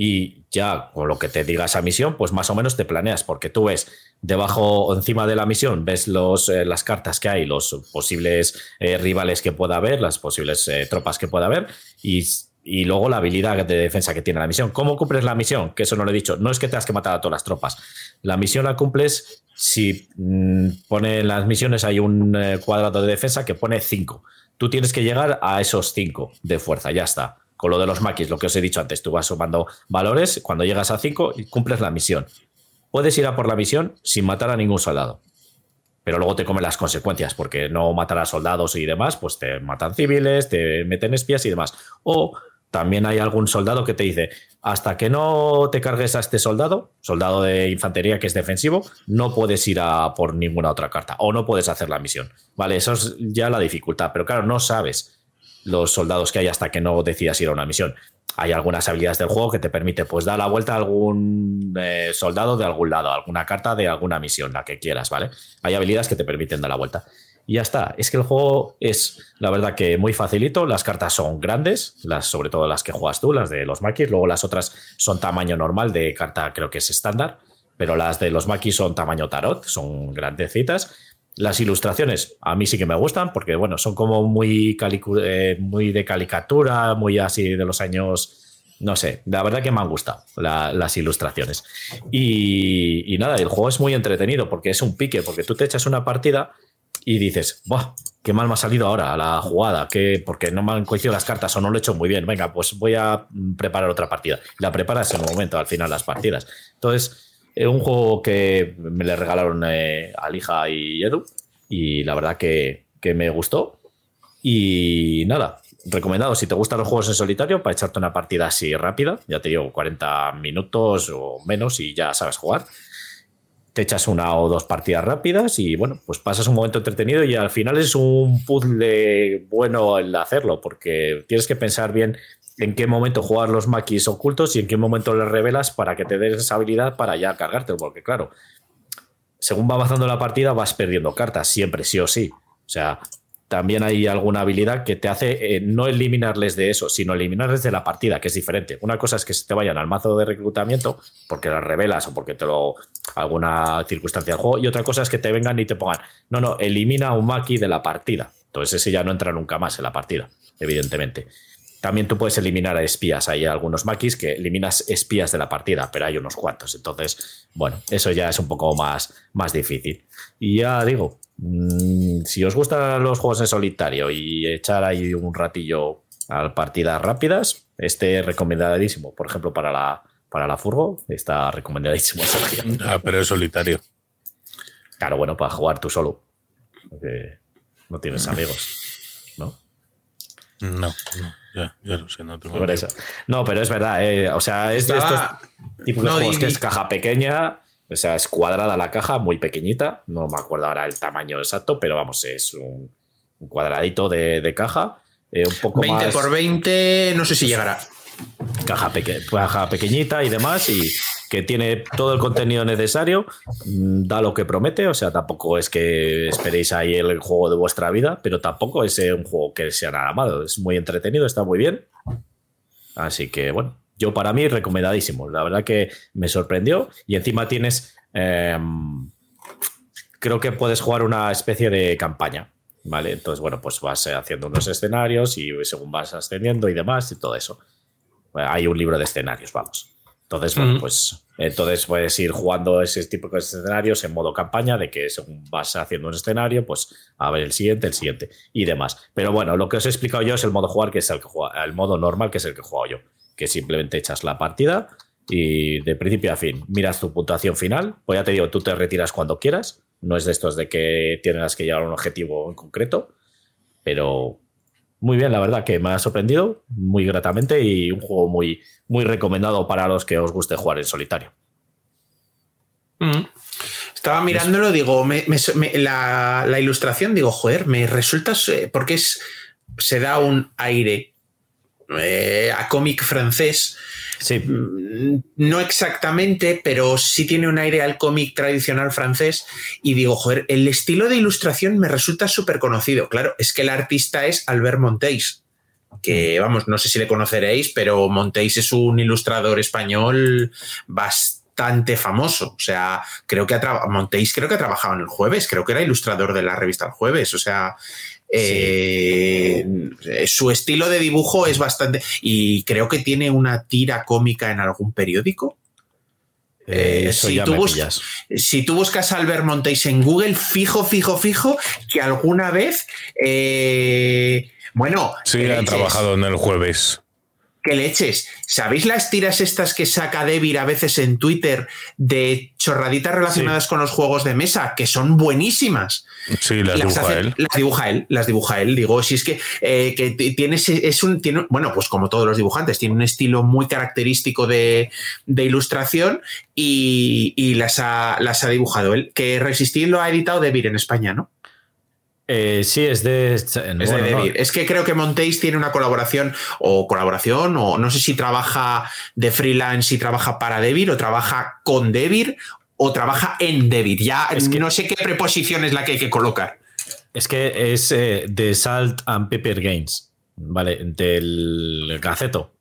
Y ya con lo que te diga esa misión, pues más o menos te planeas, porque tú ves debajo o encima de la misión, ves los, eh, las cartas que hay, los posibles eh, rivales que pueda haber, las posibles eh, tropas que pueda haber, y, y luego la habilidad de defensa que tiene la misión. ¿Cómo cumples la misión? Que eso no lo he dicho. No es que tengas que matar a todas las tropas. La misión la cumples si mm, pone en las misiones hay un eh, cuadrado de defensa que pone 5. Tú tienes que llegar a esos 5 de fuerza, ya está. Con lo de los maquis, lo que os he dicho antes, tú vas sumando valores, cuando llegas a 5 cumples la misión. Puedes ir a por la misión sin matar a ningún soldado. Pero luego te comen las consecuencias, porque no matar a soldados y demás, pues te matan civiles, te meten espías y demás. O también hay algún soldado que te dice, hasta que no te cargues a este soldado, soldado de infantería que es defensivo, no puedes ir a por ninguna otra carta o no puedes hacer la misión. Vale, eso es ya la dificultad, pero claro, no sabes los soldados que hay hasta que no decidas ir a una misión. Hay algunas habilidades del juego que te permite pues dar la vuelta a algún eh, soldado de algún lado, alguna carta de alguna misión, la que quieras, ¿vale? Hay habilidades que te permiten dar la vuelta. Y ya está. Es que el juego es, la verdad, que muy facilito. Las cartas son grandes, las, sobre todo las que juegas tú, las de los maquis. Luego las otras son tamaño normal de carta, creo que es estándar. Pero las de los maquis son tamaño tarot, son grandecitas. Las ilustraciones a mí sí que me gustan porque, bueno, son como muy, eh, muy de caricatura, muy así de los años, no sé, la verdad que me han gustado la- las ilustraciones. Y, nada, el juego es muy entretenido porque es un pique, porque tú te echas una partida y dices, ¡buah! Qué mal me ha salido ahora la jugada, que porque no me han coincidido las cartas o no lo he hecho muy bien. Venga, pues voy a preparar otra partida. La preparas en un momento, al final, las partidas. Entonces, un juego que me le regalaron eh, a Lija y Edu, y la verdad que, que me gustó. Y nada, recomendado si te gustan los juegos en solitario para echarte una partida así rápida, ya te digo, 40 minutos o menos y ya sabes jugar. Te echas una o dos partidas rápidas y bueno, pues pasas un momento entretenido y al final es un puzzle bueno el hacerlo, porque tienes que pensar bien en qué momento jugar los maquis ocultos y en qué momento les revelas para que te des esa habilidad para ya cargártelo, porque claro, según va avanzando la partida vas perdiendo cartas, siempre, sí o sí. O sea, también hay alguna habilidad que te hace eh, no eliminarles de eso, sino eliminarles de la partida, que es diferente. Una cosa es que se te vayan al mazo de reclutamiento porque las revelas o porque te lo alguna circunstancia del juego, y otra cosa es que te vengan y te pongan, no, no, elimina un maki de la partida. Entonces ese ya no entra nunca más en la partida, evidentemente. También tú puedes eliminar a espías. Hay algunos maquis que eliminas espías de la partida, pero hay unos cuantos. Entonces, bueno, eso ya es un poco más, más difícil. Y ya digo, mmm, si os gustan los juegos en solitario y echar ahí un ratillo a partidas rápidas, este recomendadísimo. Por ejemplo, para la, para la furgo, está recomendadísimo. Ah, pero es solitario. Claro, bueno, para jugar tú solo. Porque no tienes amigos, ¿no? No, no, ya, ya lo sé, no tengo Por eso. No, pero es verdad, eh, o sea, es de estos tipos de No, juegos di- que es caja pequeña, o sea, es cuadrada la caja, muy pequeñita, no me acuerdo ahora el tamaño exacto, pero vamos, es un, un cuadradito de, de caja, eh, un poco 20 más por 20, no sé si llegará. caja, peque- caja pequeñita y demás, y, que tiene todo el contenido necesario, mm, da lo que promete, o sea, tampoco es que esperéis ahí el juego de vuestra vida, pero tampoco es eh, un juego que sea nada malo, es muy entretenido, está muy bien. Así que bueno, yo para mí recomendadísimo, la verdad que me sorprendió y encima tienes, em, creo que puedes jugar una especie de campaña. ¿Vale? Entonces, bueno, pues vas haciendo unos escenarios y según vas ascendiendo y demás y todo eso. Hay un libro de escenarios, vamos. Entonces, bueno, pues entonces puedes ir jugando ese tipo de escenarios en modo campaña, de que según vas haciendo un escenario, pues a ver el siguiente, el siguiente y demás. Pero bueno, lo que os he explicado yo es el modo jugar, que es el que juega, el modo normal, que es el que he jugado yo, que simplemente echas la partida y de principio a fin miras tu puntuación final. Pues ya te digo, tú te retiras cuando quieras. No es de estos de que tienes que llegar a un objetivo en concreto, pero muy bien, la verdad que me ha sorprendido muy gratamente y un juego muy, muy recomendado para los que os guste jugar en solitario. Mm. Estaba mirándolo, digo, me- me- me- la, la ilustración, digo, joder, me resulta, eh, porque es, se da un aire eh, a cómic francés, Sí, Mm, no exactamente, pero sí tiene un aire al cómic tradicional francés y digo, joder, el estilo de ilustración me resulta súper conocido. Claro, es que el artista es Albert Monteis, que vamos, no sé si le conoceréis, pero Monteis es un ilustrador español bastante famoso. O sea, creo que ha Monteis creo que ha trabajado en el jueves, creo que era ilustrador de la revista El Jueves. O sea, eh, su estilo de dibujo es bastante. Y creo que tiene una tira cómica en algún periódico. eh, eh, eso si ya tú me bus- pillas. Si tú buscas Albert Monteis en Google, fijo, fijo, fijo, que alguna vez. eh, bueno, Sí, han trabajado en el jueves. Que leches. ¿Sabéis las tiras estas que saca Debir a veces en Twitter de chorraditas relacionadas con los juegos de mesa? Que son buenísimas. Sí, las Las dibuja hace- él. Las dibuja él, las dibuja él. Digo, si es que, eh, que tiene es un, tiene, bueno, pues como todos los dibujantes, tiene un estilo muy característico de, de ilustración y, y las, ha, las ha dibujado él. Que Resistir lo ha editado Debir en España, ¿no? Eh, sí, es de. Es bueno, de no, Debir. Es que creo que Montéis tiene una colaboración o colaboración, o no sé si trabaja de freelance y trabaja para Debir o trabaja con Debir o trabaja en Debir. Ya Es que- no sé qué preposición es la que hay que colocar. Es que es eh, de Salt and Pepper Games, ¿vale? Del Gaceto.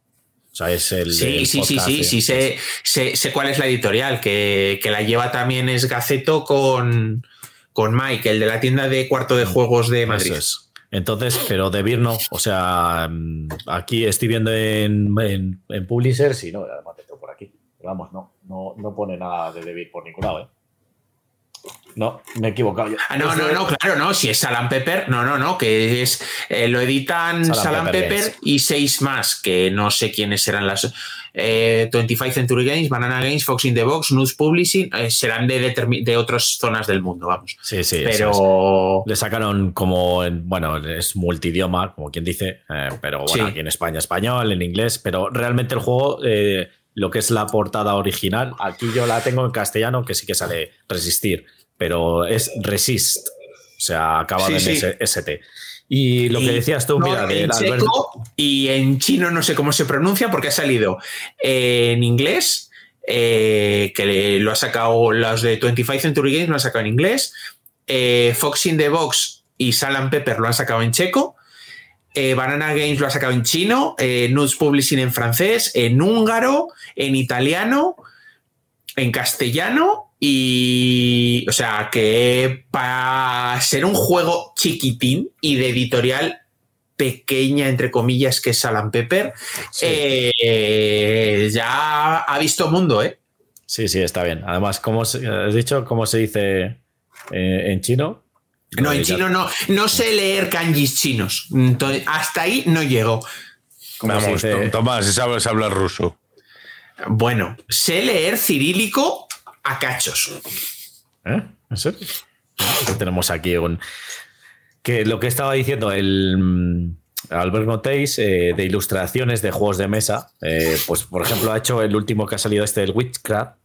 O sea, es el. Sí, el sí, sí, sí, sí, sé, sé, sé cuál es la editorial, que, que la lleva también es Gaceto con, con Mike, el de la tienda de cuarto de juegos de Madrid. Es. Entonces, pero de Vir no. O sea, mm, aquí estoy viendo en, en, en Publishers y no, además tengo por aquí. Pero vamos, no, no, no pone nada de Debir por ningún lado, ¿eh? No, me he equivocado. yo. Ah, no, no, no, claro, no, si es Salam Pepper, no, no, no, que es, eh, lo editan Salam Salam Pepper y seis más, que no sé quiénes serán las eh, 25 Century Games, Banana Games, Fox in the Box, News Publishing, eh, serán de, de otras zonas del mundo, vamos. Sí, sí. es. Pero Le sacaron como, en- bueno, es multidioma, como quien dice, eh, pero bueno, Sí. aquí en España español, en inglés, pero realmente el juego, lo que es la portada original, aquí yo la tengo en castellano, que sí que sale resistir, pero es resist, o sea, acabado Sí, en sí. ST. Y lo que decías tú, no, mira, en checo y en chino no sé cómo se pronuncia porque ha salido en inglés, eh, que lo ha sacado los de 25 Century Games, lo han sacado en inglés, eh, Fox in the Box y Salam Pepper lo han sacado en checo, eh, Banana Games lo ha sacado en chino, eh, Nudes Publishing en francés, en húngaro, en italiano, en castellano y, o sea, que para ser un juego chiquitín y de editorial pequeña, entre comillas, que es Salam Pepper, eh, ya ha visto mundo, ¿eh? Sí, sí, está bien. Además, ¿cómo se- has dicho cómo se dice eh, en chino? No, en chino no, no sé leer kanjis chinos. Entonces, hasta ahí no llego. ¿Cómo se Vamos, dice? Tomás, si sabes hablar ruso. Bueno, sé leer cirílico a cachos. ¿Eh? ¿En serio? Que tenemos aquí un. Que lo que estaba diciendo el mm, Albert Motéis eh, de ilustraciones de juegos de mesa, eh, pues por ejemplo ha hecho el último que ha salido este, el Witchcraft,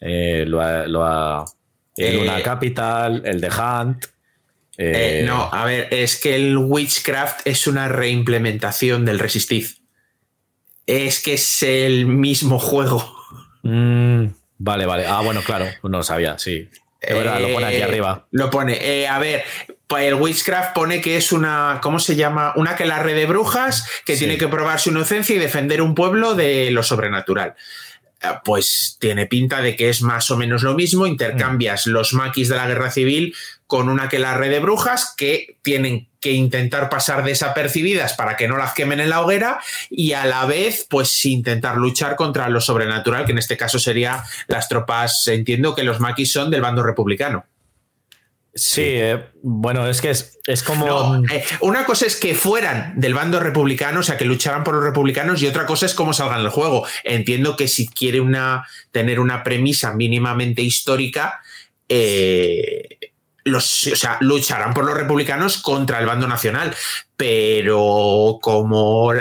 eh, lo ha. Lo ha el Luna Capital, el de Hunt. Eh, no, a ver, es que el Witchcraft es una reimplementación del Resistid. Es que es el mismo juego. mm, Vale, vale. Ah, bueno, claro, no lo sabía, sí. Es verdad, lo pone aquí Eh, arriba. Lo pone. eh, a ver, el Witchcraft pone que es una. ¿Cómo se llama? Una que la red de brujas que Sí. tiene que probar su inocencia y defender un pueblo de lo sobrenatural. Eh, Pues tiene pinta de que es más o menos lo mismo. Intercambias los maquis de la guerra civil con una que la red de brujas que tienen que intentar pasar desapercibidas para que no las quemen en la hoguera y a la vez pues intentar luchar contra lo sobrenatural que en este caso sería las tropas entiendo que los maquis son del bando republicano Sí, eh, bueno, es que es, es como. No, eh, una cosa es que fueran del bando republicano, o sea, que lucharan por los republicanos, y otra cosa es cómo salgan del juego. Entiendo que si quiere una, tener una premisa mínimamente histórica, eh, los, o sea, lucharán por los republicanos contra el bando nacional. Pero como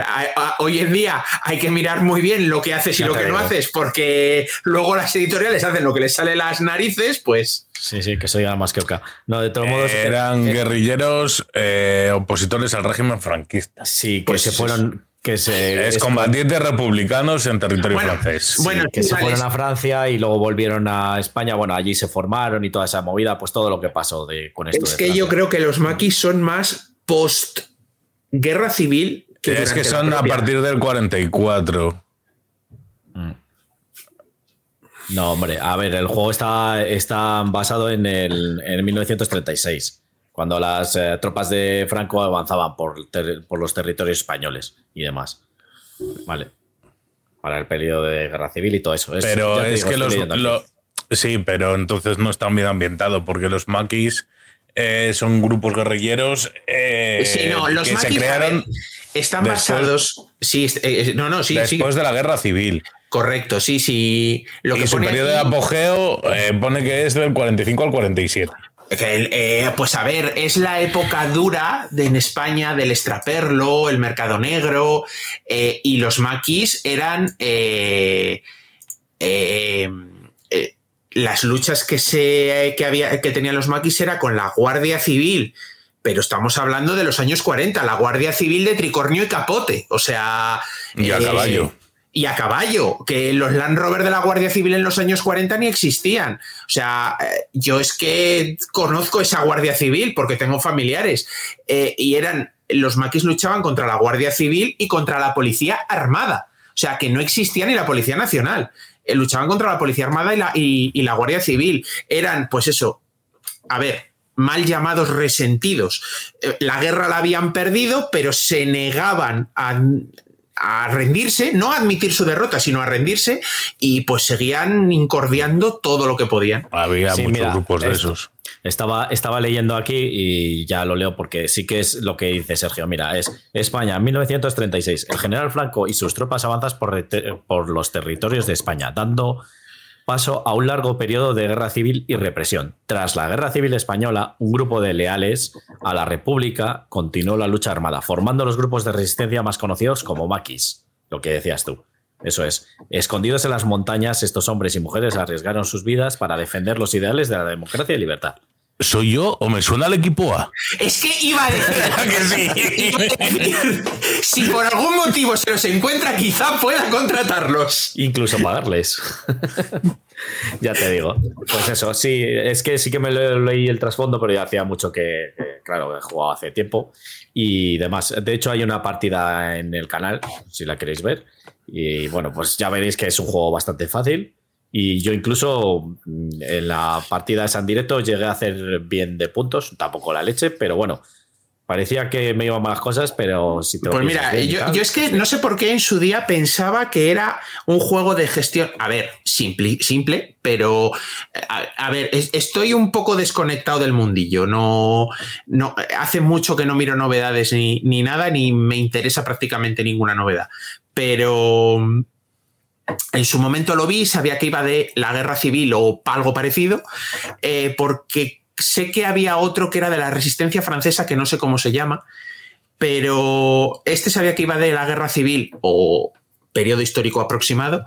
hoy en día hay que mirar muy bien lo que haces y Ya lo que no haces, porque luego las editoriales hacen lo que les sale las narices, pues Sí, sí, que soy más que Oka. No, de todos modos. Eran eh, guerrilleros eh, opositores al régimen franquista. Sí, que Pues se fueron. Que se, Es es- combatientes republicanos en territorio Bueno, francés. bueno, que se fueron a Francia y luego volvieron a España. Bueno, allí se formaron y toda esa movida, pues todo lo que pasó de, con esto. Es de que Francia. yo creo que los maquis son más post guerra civil que es que son a partir del 44. No, hombre, a ver, el juego está, está basado en el en 1936, cuando las eh, tropas de Franco avanzaban por, ter- por los territorios españoles y demás. Vale. Para el periodo de guerra civil y todo eso. Es- Pero es digo, que los. lo- sí, pero entonces no está bien ambientado, porque los maquis eh, son grupos guerrilleros eh, Sí, no, los que maquis se crearon están después- basados. Sí, eh, no, no, sí, sí. después de la guerra civil. Correcto, sí, sí. Lo y que su pone periodo de apogeo eh, pone que es del 45 al 47. Eh, pues a ver, es la época dura de, en España del extraperlo, el mercado negro, eh, y los maquis eran eh, eh, las luchas que, se, que, había, que tenían los maquis era con la Guardia Civil. Pero estamos hablando de los años 40, la Guardia Civil de Tricornio y Capote. O sea. Y a caballo. Y a caballo, que los Land Rover de la Guardia Civil en los años 40 ni existían. O sea, eh, yo es que conozco esa Guardia Civil porque tengo familiares eh, y eran, los maquis luchaban contra la Guardia Civil y contra la Policía Armada. O sea, que no existía ni la Policía Nacional. Eh, luchaban contra la Policía Armada y la, y- la Guardia Civil. Eran, pues eso, a ver, mal llamados resentidos. La guerra la habían perdido, pero se negaban a, a rendirse, no a admitir su derrota, sino a rendirse, y pues seguían incordiando todo lo que podían. Había Sí, muchos mira, grupos de esto. esos. Estaba, estaba leyendo aquí y ya lo leo porque sí que es lo que dice Sergio. Mira, es España, 1936. El general Franco y sus tropas avanzan por, por los territorios de España, dando paso a un largo periodo de guerra civil y represión. Tras la guerra civil española, un grupo de leales a la República continuó la lucha armada, formando los grupos de resistencia más conocidos como maquis, lo que decías tú. Eso es, escondidos en las montañas, estos hombres y mujeres arriesgaron sus vidas para defender los ideales de la democracia y libertad. ¿Soy yo o me suena el equipo A? Es que iba a decir, iba a decir, si por algún motivo se los encuentra, quizá pueda contratarlos. Incluso pagarles. ya te digo. Pues eso, sí, es que sí que me lo- leí el trasfondo, pero ya hacía mucho que, que, claro, he jugado hace tiempo y demás. De hecho, hay una partida en el canal, si la queréis ver. Y bueno, pues ya veréis que es un juego bastante fácil. Y yo incluso mm, en la partida esa en directo llegué a hacer bien de puntos, tampoco la leche, pero bueno, parecía que me iban malas cosas, pero si te Pues mira, bien yo, tal, yo es que no sé por qué en su día pensaba que era un juego de gestión. A ver, simple, simple pero a, a ver, es- estoy un poco desconectado del mundillo. No, no, hace mucho que no miro novedades ni, ni nada, ni me interesa prácticamente ninguna novedad. Pero en su momento lo vi, sabía que iba de la guerra civil o algo parecido, eh, porque sé que había otro que era de la resistencia francesa, que no sé cómo se llama, pero este sabía que iba de la guerra civil o periodo histórico aproximado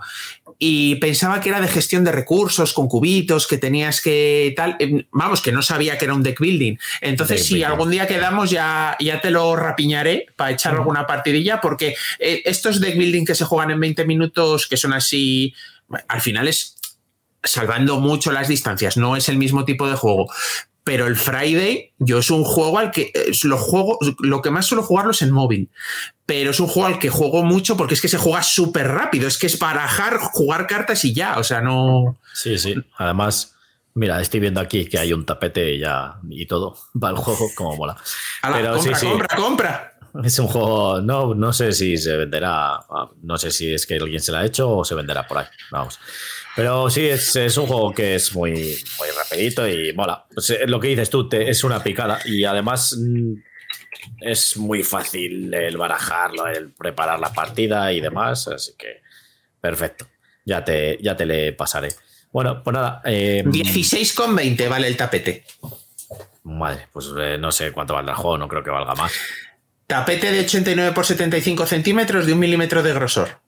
y pensaba que era de gestión de recursos con cubitos que tenías que tal eh, vamos que no sabía que era un deck building entonces Deck si building. algún día quedamos ya, ya te lo rapiñaré para echar alguna partidilla porque eh, estos deck building que se juegan en 20 minutos que son así al final es salvando mucho las distancias, no es el mismo tipo de juego. Pero el Friday, yo es un juego al que lo juego, lo que más suelo jugarlo es en móvil. Pero es un juego al que juego mucho porque es que se juega súper rápido. Es que es barajar, jugar cartas y ya. O sea, no. Sí, sí. Además, mira, estoy viendo aquí que hay un tapete ya y todo para el juego, como mola. Ala, Pero compra, sí, sí. compra. Es un juego, no, no sé si se venderá, ah, no sé si es que alguien se lo ha hecho o se venderá por ahí, vamos. Pero sí, es, es un juego que es muy, muy rapidito y mola. Pues, eh, lo que dices tú, te- es una picada y además mm, es muy fácil el barajarlo, el preparar la partida y demás, así que perfecto, ya te, ya te le pasaré. Bueno, pues nada, eh, 16,20 vale el tapete. madre, pues eh, no sé cuánto valdrá el juego, no creo que valga más. Tapete de 89 por 75 centímetros de un milímetro de grosor.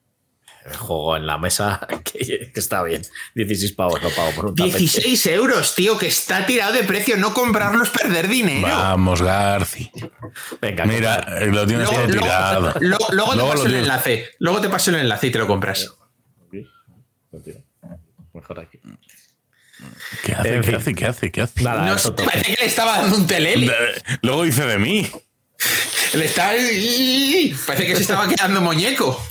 Juego en la mesa, que, que está bien. 16 pavos lo pago por un tapete. 16 euros, tío, que está tirado de precio. No comprarlo es perder dinero. Vamos, Garci. Venga, Mira, eh, lo tienes Luego, todo luego- tirado. luego- luego te paso el tienes. enlace. Luego te paso el enlace y te lo compras. Mejor aquí. ¿Qué hace? En ¿Qué hace? ¿Qué hace? ¿Qué hace? Nada, No eso parece que le estaba dando un telele. Luego dice de mí. Le estaba. Parece que se estaba quedando muñeco.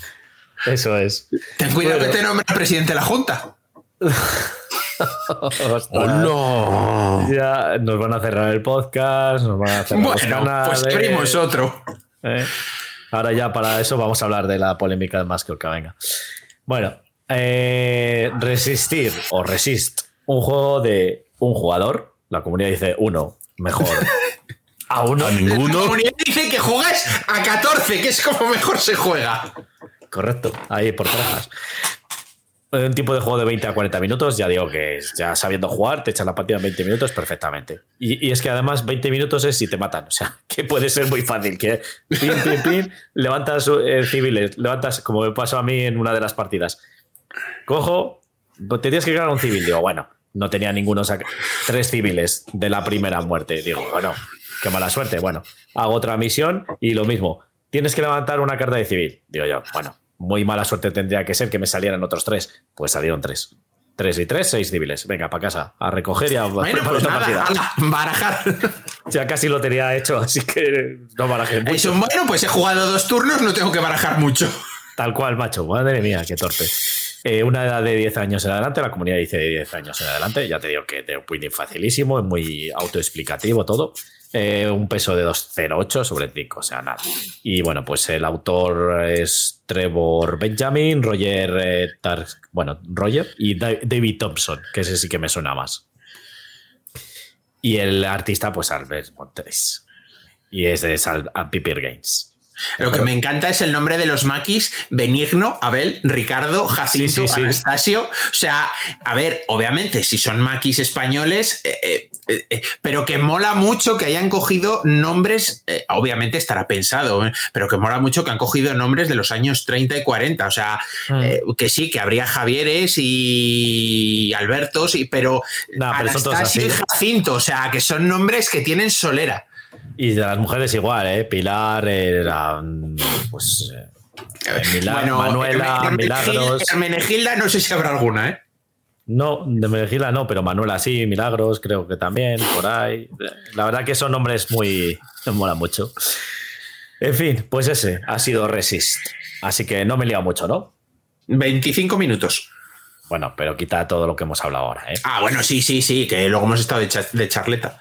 Eso es. Ten cuidado Bueno. que te nombra presidente de la Junta. Ostras. ¡Hola! Ya nos van a cerrar el podcast, nos van a cerrar los Bueno, canales. pues abrimos otro. ¿eh? Ahora ya para eso vamos a hablar de la polémica de más que venga. Bueno, eh, resistir o resist, un juego de un jugador. La comunidad dice uno, mejor. A uno. A La ninguno. comunidad dice que juegas a 14, que es como mejor se juega. Correcto, ahí por trajas. Un tipo de juego de 20 a 40 minutos, ya digo que ya sabiendo jugar, te echas la partida en 20 minutos perfectamente. Y, y es que además 20 minutos es si te matan, o sea, que puede ser muy fácil, que pin, pin, pin, levantas eh, civiles, levantas, como me pasó a mí en una de las partidas. Cojo, te tienes que cargar un civil, digo, bueno, no tenía ninguno, tres civiles de la primera muerte, digo, bueno, qué mala suerte, bueno, hago otra misión y lo mismo, tienes que levantar una carta de civil, digo yo, bueno, muy mala suerte tendría que ser que me salieran otros tres, pues salieron tres. Tres y tres, seis civiles. Venga, para casa, a recoger y a Bueno, pues otra nada, partida. ala, barajar. Ya casi lo tenía hecho, así que no barajé mucho. Eso, bueno, pues he jugado dos turnos, no tengo que barajar mucho. Tal cual, macho. Madre mía, qué torpe. Eh, una edad de 10 años en adelante, la comunidad dice de 10 años en adelante. Ya te digo que de un facilísimo, es muy autoexplicativo todo. Eh, un peso de 2,08 sobre 5, o sea, nada. Y bueno, pues el autor es Trevor Benjamin, Roger, eh, bueno, Roger y Da- David Thompson, que ese sí que me suena más. Y el artista, pues Albert Montes. Y es de Sal and Pepper Games. Lo que me encanta es el nombre de los maquis: Benigno, Abel, Ricardo, Jacinto, Sí, sí, sí. Anastasio. O sea, a ver, obviamente, si son maquis españoles, eh, eh, eh, pero que mola mucho que hayan cogido nombres, obviamente estará pensado, pero que mola mucho que han cogido nombres de los años 30 y 40. O sea, Mm. eh, que sí, que habría Javieres y Albertos, y, pero, Nah, pero Anastasio y. Jacinto, o sea, que son nombres que tienen solera. Y de las mujeres igual, ¿eh? Pilar, era, mm, pues, eh, Mila- Manuela, Hermenegilda- Milagros. Hermenegilda, no sé si habrá alguna, ¿eh? No, de Menegila no, pero Manuela sí, Milagros creo que también, por ahí. La verdad que son nombres muy... me mola mucho. En fin, pues ese ha sido Resist. Así que no me he liado mucho, ¿no? 25 minutos. Bueno, pero quita todo lo que hemos hablado ahora, ¿eh? Ah, bueno, sí, sí, sí, que luego hemos estado de, cha- de charleta.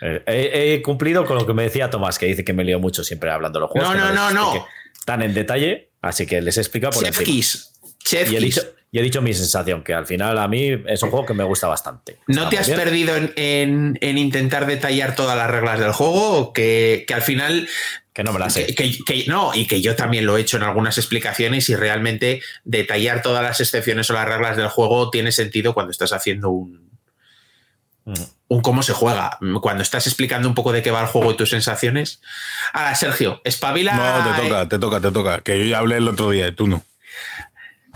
Eh, He, he cumplido con lo que me decía Tomás, que dice que me lío mucho siempre hablando de los juegos. No, no, no, no. explique Tan en detalle, así que les he explicado por Chef. Kiss. Chef Y he, dicho, y he dicho mi sensación, que al final a mí es un juego que me gusta bastante. ¿No te has bien. perdido en, en- en intentar detallar todas las reglas del juego? ¿O que, que al final Que no me la sé. Que, que- que- no, y que yo también lo he hecho en algunas explicaciones y realmente detallar todas las excepciones o las reglas del juego tiene sentido cuando estás haciendo un, Mm. un cómo se juega. Cuando estás explicando un poco de qué va el juego y tus sensaciones. Ahora, Sergio, espabila. No, te toca, te toca, te toca. Que yo ya hablé el otro día y tú no.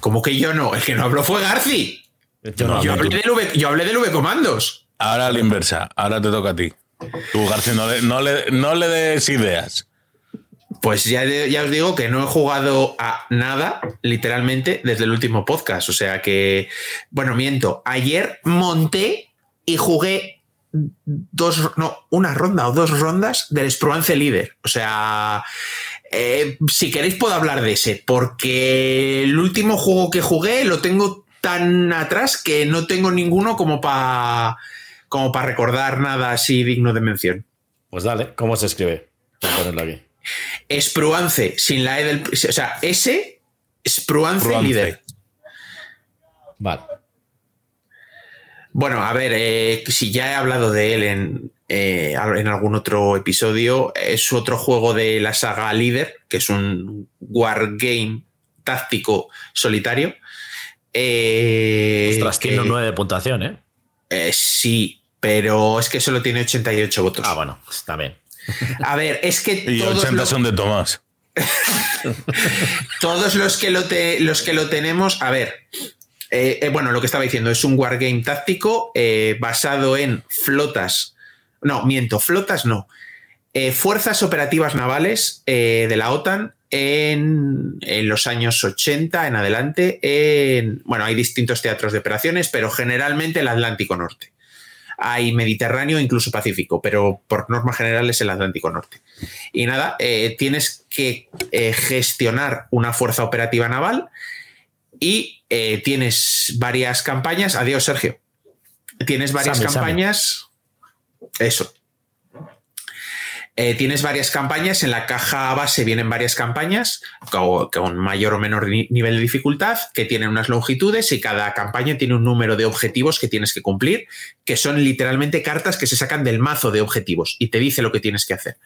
Como que yo no, el que no habló fue Garci. Yo no, Yo no, hablé, del v, yo hablé del V comandos. Ahora a la inversa, ahora te toca a ti. Tú, García, no le, no le, no le des ideas. Pues ya, ya os digo que no he jugado a nada, literalmente, desde el último podcast. O sea que, bueno, miento. Ayer monté y jugué dos, no, una ronda o dos rondas del Spruance Líder. O sea, eh, si queréis puedo hablar de ese, porque el último juego que jugué lo tengo tan atrás que no tengo ninguno como para como para recordar nada así digno de mención. Pues dale, ¿cómo se escribe? Voy a ponerlo aquí. Spruance, sin la E del. O sea, S, Spruance, Spruance. líder. Vale. Bueno, a ver, eh, si ya he hablado de él en, eh, en algún otro episodio, es otro juego de la saga Líder, que es un wargame táctico solitario. Eh, Ostras, tiene que- un 9 de puntuación, ¿eh? eh, sí, pero es que solo tiene 88 votos. Ah, bueno, está bien. A ver, es que Y todos 80 los- son de Tomás. todos los que lo, te- los que lo tenemos, a ver, eh, eh, bueno, lo que estaba diciendo es un wargame táctico eh, basado en flotas, no, miento, flotas no, fuerzas operativas navales de la OTAN en, en los años 80 en adelante. En, bueno, hay distintos teatros de operaciones, pero generalmente el Atlántico Norte. Hay Mediterráneo, incluso Pacífico, pero por norma general es el Atlántico Norte. Y nada, eh, tienes que eh, gestionar una fuerza operativa naval y eh, tienes varias campañas. Adiós, Sergio. Tienes varias Sammy, Sammy. campañas. Eso. Eh, tienes varias campañas, en la caja base vienen varias campañas con, mayor o menor ni- nivel de dificultad, que tienen unas longitudes y cada campaña tiene un número de objetivos que tienes que cumplir, que son literalmente cartas que se sacan del mazo de objetivos y te dice lo que tienes que hacer.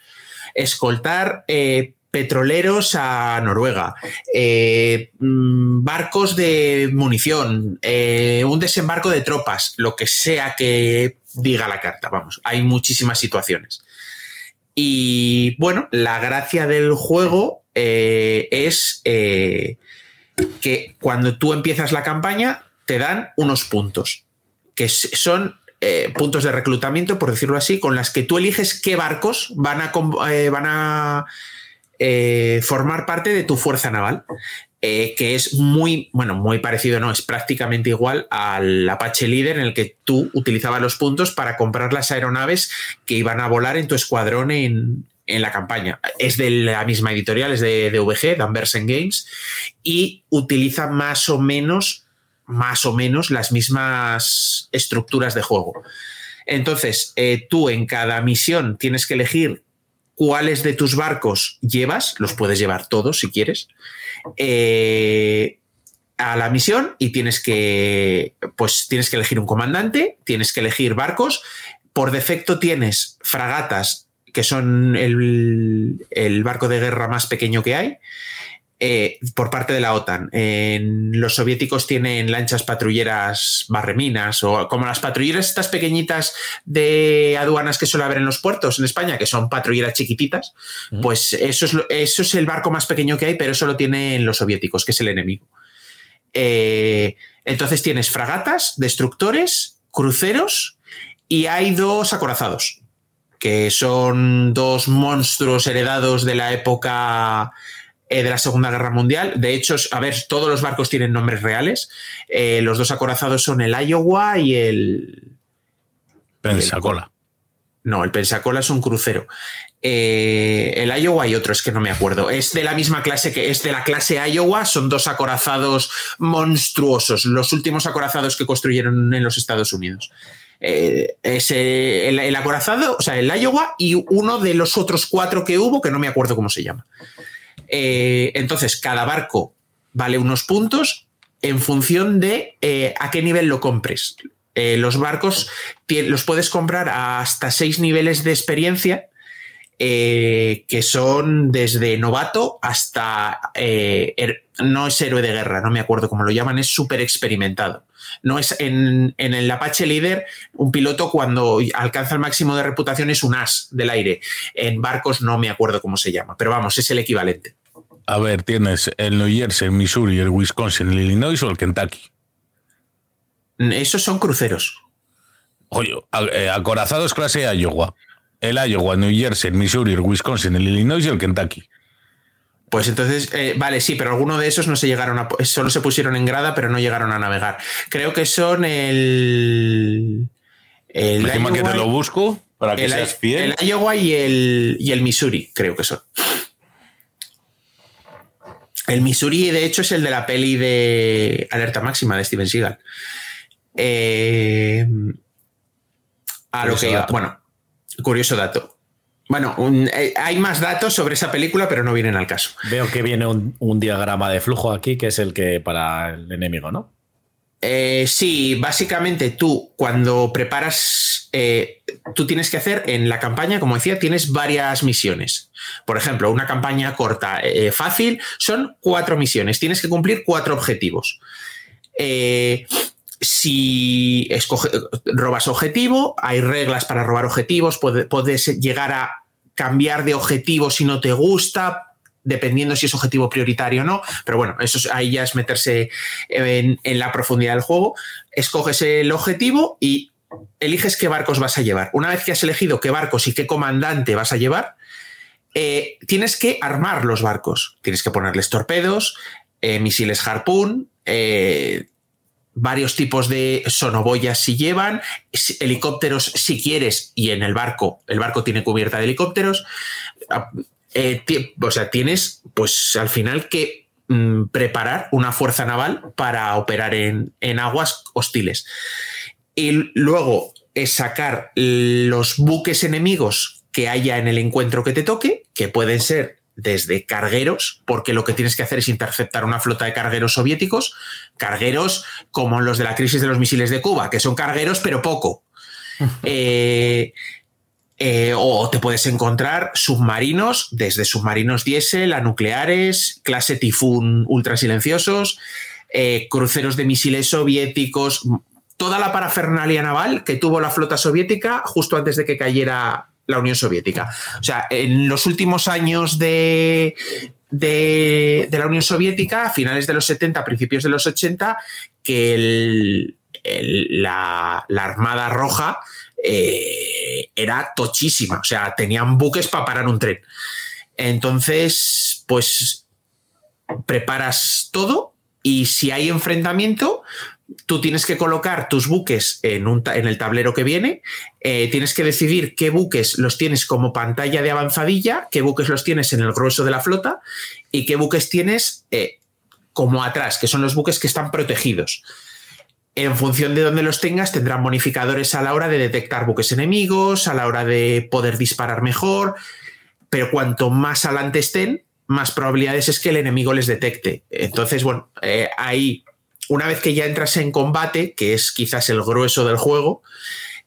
Escoltar eh, petroleros a Noruega, eh, mm, barcos de munición, un desembarco de tropas, lo que sea que diga la carta, vamos, hay muchísimas situaciones. Y bueno, la gracia del juego eh, es eh, que cuando tú empiezas la campaña te dan unos puntos, que son eh, puntos de reclutamiento, por decirlo así, con las que tú eliges qué barcos van a, van a formar parte de tu fuerza naval. Eh, que es muy, bueno, muy parecido, no, es prácticamente igual al Apache Líder en el que tú utilizabas los puntos para comprar las aeronaves que iban a volar en tu escuadrón en, en la campaña. Es de la misma editorial, es de DVG, Danversen Games, y utiliza más o menos, más o menos las mismas estructuras de juego. Entonces, eh, tú en cada misión tienes que elegir cuáles de tus barcos llevas, los puedes llevar todos si quieres, eh, a la misión y tienes que, pues tienes que elegir un comandante, tienes que elegir barcos. Por defecto tienes fragatas, que son el, el barco de guerra más pequeño que hay, eh, por parte de la OTAN. Los soviéticos tienen lanchas patrulleras barreminas o como las patrulleras estas pequeñitas de aduanas que suele haber en los puertos en España, que son patrulleras chiquititas, pues eso es, eso es el barco más pequeño que hay, pero eso lo tienen los soviéticos, que es el enemigo. Eh, entonces tienes fragatas, destructores, cruceros y hay dos acorazados, que son dos monstruos heredados de la época eh, de la Segunda Guerra Mundial. De hecho, a ver, todos los barcos tienen nombres reales. Eh, los dos acorazados son el Iowa y el... Pensacola. No, el Pensacola es un crucero. Eh, el Iowa y otro, es que no me acuerdo. Es de la misma clase que es de la clase Iowa, son dos acorazados monstruosos, los últimos acorazados que construyeron en los Estados Unidos. Eh, es el, el acorazado, o sea, el Iowa y uno de los otros cuatro que hubo, que no me acuerdo cómo se llama. Eh, entonces, cada barco vale unos puntos en función de eh, a qué nivel lo compres. Eh, los barcos los puedes comprar hasta seis niveles de experiencia, que son desde novato hasta. no es héroe de guerra, no me acuerdo cómo lo llaman, es súper experimentado. No es en, en el Apache Líder, un piloto cuando alcanza el máximo de reputación es un as del aire. En barcos no me acuerdo cómo se llama, pero vamos, es el equivalente. A ver, tienes el New Jersey, el Missouri, el Wisconsin, el Illinois o el Kentucky. Esos son cruceros. Oye, eh, acorazados clase Iowa. El Iowa, New Jersey, el Missouri, el Wisconsin, el Illinois y el Kentucky. Pues entonces, eh, vale, sí, pero alguno de esos no se llegaron a. Solo se pusieron en grada, pero no llegaron a navegar. Creo que son el. El Encima que te Iowa- lo busco para que el, seas fiel. el Iowa y el, y el Missouri, creo que son. El Missouri, de hecho, es el de la peli de Alerta Máxima de Steven Seagal. Eh, a lo que iba. dato. Bueno, curioso dato. Bueno, un- eh, hay más datos sobre esa película, pero no vienen al caso. Veo que viene un, un diagrama de flujo aquí, que es el que para el enemigo, ¿no? Eh, sí, básicamente tú cuando preparas, eh, tú tienes que hacer en la campaña, como decía, tienes varias misiones. Por ejemplo, una campaña corta, eh, fácil, son cuatro misiones. Tienes que cumplir cuatro objetivos. Si robas objetivo, hay reglas para robar objetivos, puede- puedes llegar a cambiar de objetivo si no te gusta, dependiendo si es objetivo prioritario o no, pero bueno, eso es- ahí ya es meterse en, la profundidad del juego. Escoges el objetivo y eliges qué barcos vas a llevar. Una vez que has elegido qué barcos y qué comandante vas a llevar, eh, tienes que armar los barcos. Tienes que ponerles torpedos, eh, misiles harpoon, eh, varios tipos de sonoboyas si llevan, helicópteros si quieres y en el barco, el barco tiene cubierta de helicópteros. Eh, o sea, tienes pues al final que mm, preparar una fuerza naval para operar en, en aguas hostiles. Y luego es sacar los buques enemigos que haya en el encuentro que te toque, que pueden ser desde cargueros, porque lo que tienes que hacer es interceptar una flota de cargueros soviéticos, cargueros como los de la crisis de los misiles de Cuba, que son cargueros pero poco. Eh, eh, o te puedes encontrar submarinos, desde submarinos diésel a nucleares, clase tifún ultra silenciosos, eh, cruceros de misiles soviéticos, toda la parafernalia naval que tuvo la flota soviética justo antes de que cayera la Unión Soviética. O sea, en los últimos años de, de, la Unión Soviética, a finales de los 70, principios de los 80, que la, la Armada Roja eh, era tochísima. O sea, tenían buques para parar un tren. Entonces, pues preparas todo y si hay enfrentamiento, tú tienes que colocar tus buques en, el tablero que viene, eh, tienes que decidir qué buques los tienes como pantalla de avanzadilla, qué buques los tienes en el grueso de la flota y qué buques tienes eh, como atrás, que son los buques que están protegidos. En función de dónde los tengas, tendrán bonificadores a la hora de detectar buques enemigos, a la hora de poder disparar mejor, pero cuanto más adelante estén, más probabilidades es que el enemigo les detecte. Entonces, bueno, eh, ahí, una vez que ya entras en combate, que es quizás el grueso del juego,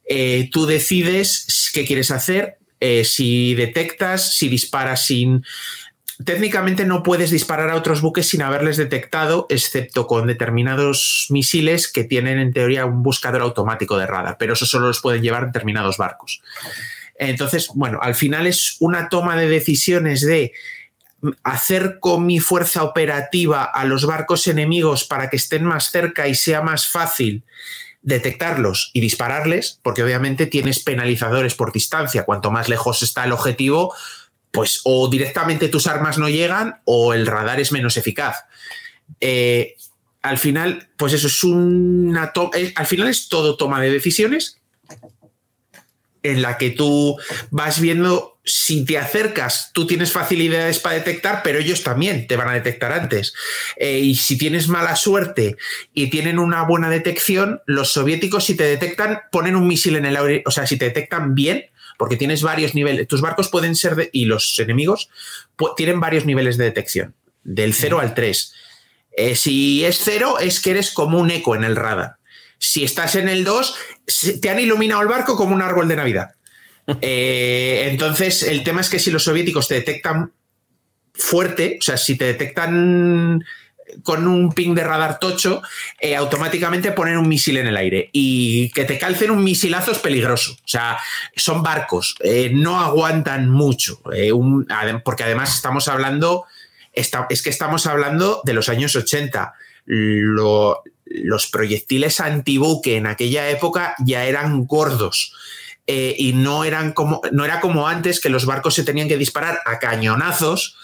eh, tú decides qué quieres hacer, eh, si detectas, si disparas sin... Técnicamente no puedes disparar a otros buques sin haberles detectado, excepto con determinados misiles que tienen en teoría un buscador automático de radar, pero eso solo los pueden llevar determinados barcos. Entonces, bueno, al final es una toma de decisiones de hacer con mi fuerza operativa a los barcos enemigos para que estén más cerca y sea más fácil detectarlos y dispararles, porque obviamente tienes penalizadores por distancia. Cuanto más lejos está el objetivo, pues o directamente tus armas no llegan o el radar es menos eficaz. Eh, al final, pues eso es una eh, al final es todo toma de decisiones en la que tú vas viendo si te acercas, tú tienes facilidades para detectar, pero ellos también te van a detectar antes. Eh, y si tienes mala suerte y tienen una buena detección, los soviéticos si te detectan ponen un misil en el aire, o sea, si te detectan bien, porque tienes varios niveles, tus barcos pueden ser, de- y los enemigos tienen varios niveles de detección, del 0 al 3. Eh, si es 0, es que eres como un eco en el radar. Si estás en el 2, se- te han iluminado el barco como un árbol de Navidad. Eh, entonces, el tema es que si los soviéticos te detectan fuerte, o sea, si te detectan con un ping de radar tocho, eh, automáticamente ponen un misil en el aire. Y que te calcen un misilazo es peligroso. O sea, son barcos, eh, no aguantan mucho. eh, porque además estamos hablando, es que estamos hablando de los años 80. Lo- los proyectiles antibuque en aquella época ya eran gordos. y no eran como no era como antes que los barcos se tenían que disparar a cañonazos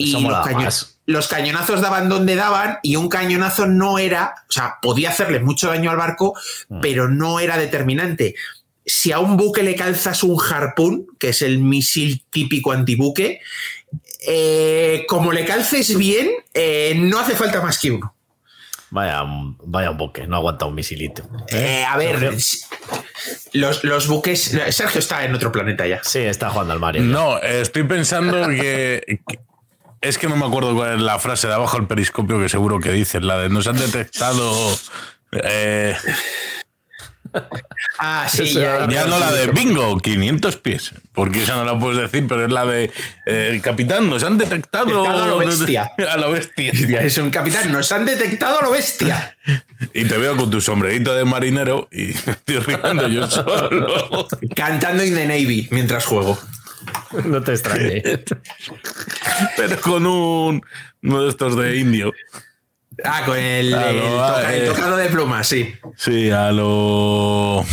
Y los, mola caño- más. los cañonazos daban donde daban y un cañonazo no era, o sea, podía hacerle mucho daño al barco, Mm. pero no era determinante. Si a un buque le calzas un harpún, que es el misil típico antibuque, eh, como le calces bien, eh, no hace falta más que uno. Vaya, vaya un buque, no aguanta un misilito. Eh, a ver, los, los buques. Sergio está en otro planeta ya. Sí, está jugando al Mario. No, estoy pensando que- Es que no me acuerdo cuál es la frase de abajo del periscopio que seguro que dices, la de nos han detectado. eh, Ah, sí, ya. ya no la de bingo, 500 pies, porque esa no la puedes decir, pero es la de eh, capitán, nos han detectado. Detectado a lo bestia. A lo bestia. Es un capitán, nos han detectado a lo bestia. Y te veo con tu sombrerito de marinero y me estoy riendo yo solo. Cantando in the Navy mientras juego. No te extrañe. Pero con un uno de estos de indio. Ah, con el, Claro, el toca- ah, el eh. tocado de plumas, sí. Sí, a lo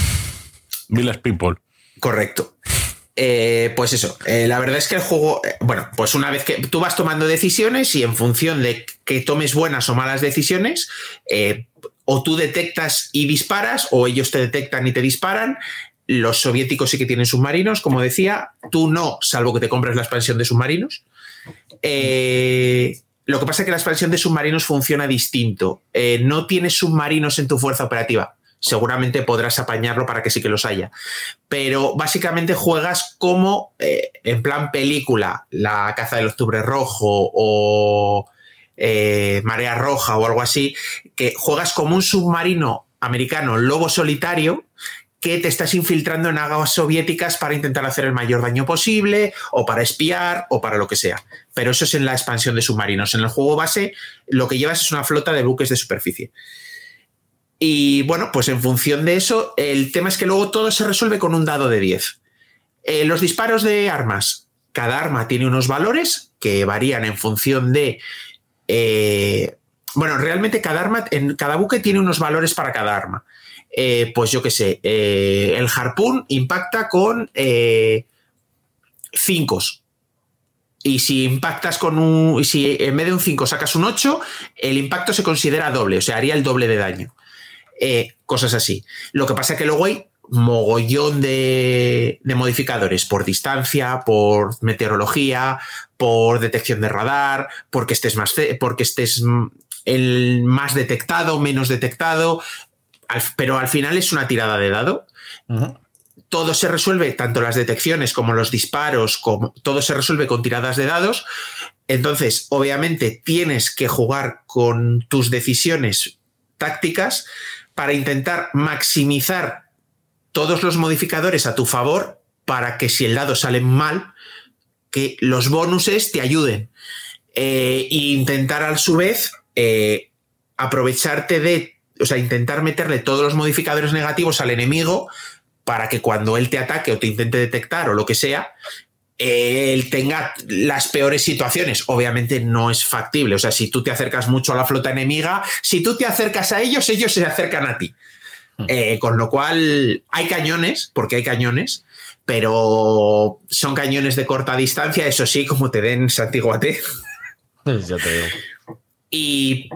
Village People. Correcto. Eh, pues eso, eh, la verdad es que el juego, eh, bueno, pues una vez que tú vas tomando decisiones y en función de que tomes buenas o malas decisiones, eh, o tú detectas y disparas, o ellos te detectan y te disparan. Los soviéticos sí que tienen submarinos, como decía, tú no, salvo que te compres la expansión de submarinos. Eh, lo que pasa es que la expansión de submarinos funciona distinto. Eh, no tienes submarinos en tu fuerza operativa. Seguramente podrás apañarlo para que sí que los haya. Pero básicamente juegas como eh, en plan película, la caza del octubre rojo o marea roja o algo así, que juegas como un submarino americano lobo solitario que te estás infiltrando en aguas soviéticas para intentar hacer el mayor daño posible, o para espiar, o para lo que sea. Pero eso es en la expansión de submarinos. En el juego base, lo que llevas es una flota de buques de superficie. Y bueno, pues en función de eso, el tema es que luego todo se resuelve con un dado de 10. Eh, los disparos de armas. Cada arma tiene unos valores que varían en función de. eh, bueno, realmente cada arma, en cada buque tiene unos valores para cada arma. Eh, pues yo qué sé, eh, el harpoon impacta con 5. y si impactas con un. Y si en vez de un 5 sacas un 8, el impacto se considera doble, o sea, haría el doble de daño. Eh, cosas así. Lo que pasa es que luego hay mogollón de, de modificadores por distancia, por meteorología, por detección de radar, porque estés más porque estés mm, el más detectado, menos detectado, al- pero al final es una tirada de dado. Todo se resuelve, tanto las detecciones como los disparos, como todo se resuelve con tiradas de dados. Entonces, obviamente, tienes que jugar con tus decisiones tácticas para intentar maximizar todos los modificadores a tu favor para que si el dado sale mal, que los bonuses te ayuden. Eh, e intentar a su vez eh, aprovecharte de, o sea, intentar meterle todos los modificadores negativos al enemigo para que cuando él te ataque o te intente detectar o lo que sea, él tenga las peores situaciones. Obviamente no es factible. O sea, si tú te acercas mucho a la flota enemiga, si tú te acercas a ellos, ellos se acercan a ti. Eh, con lo cual hay cañones, porque hay cañones, pero son cañones de corta distancia, eso sí, como te den Santiguate. Ya te digo. Y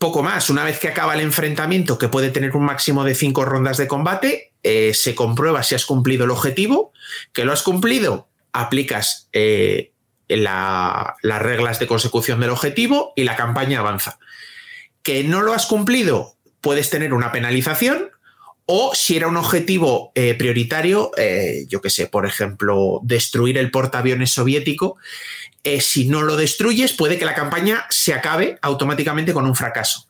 poco más. Una vez que acaba el enfrentamiento, que puede tener un máximo de cinco rondas de combate, eh, se comprueba si has cumplido el objetivo. Que lo has cumplido, aplicas eh, la- las reglas de consecución del objetivo y la campaña avanza. Que no lo has cumplido, puedes tener una penalización. O si era un objetivo eh, prioritario, yo qué sé, por ejemplo, destruir el portaaviones soviético, eh, si no lo destruyes, puede que la campaña se acabe automáticamente con un fracaso.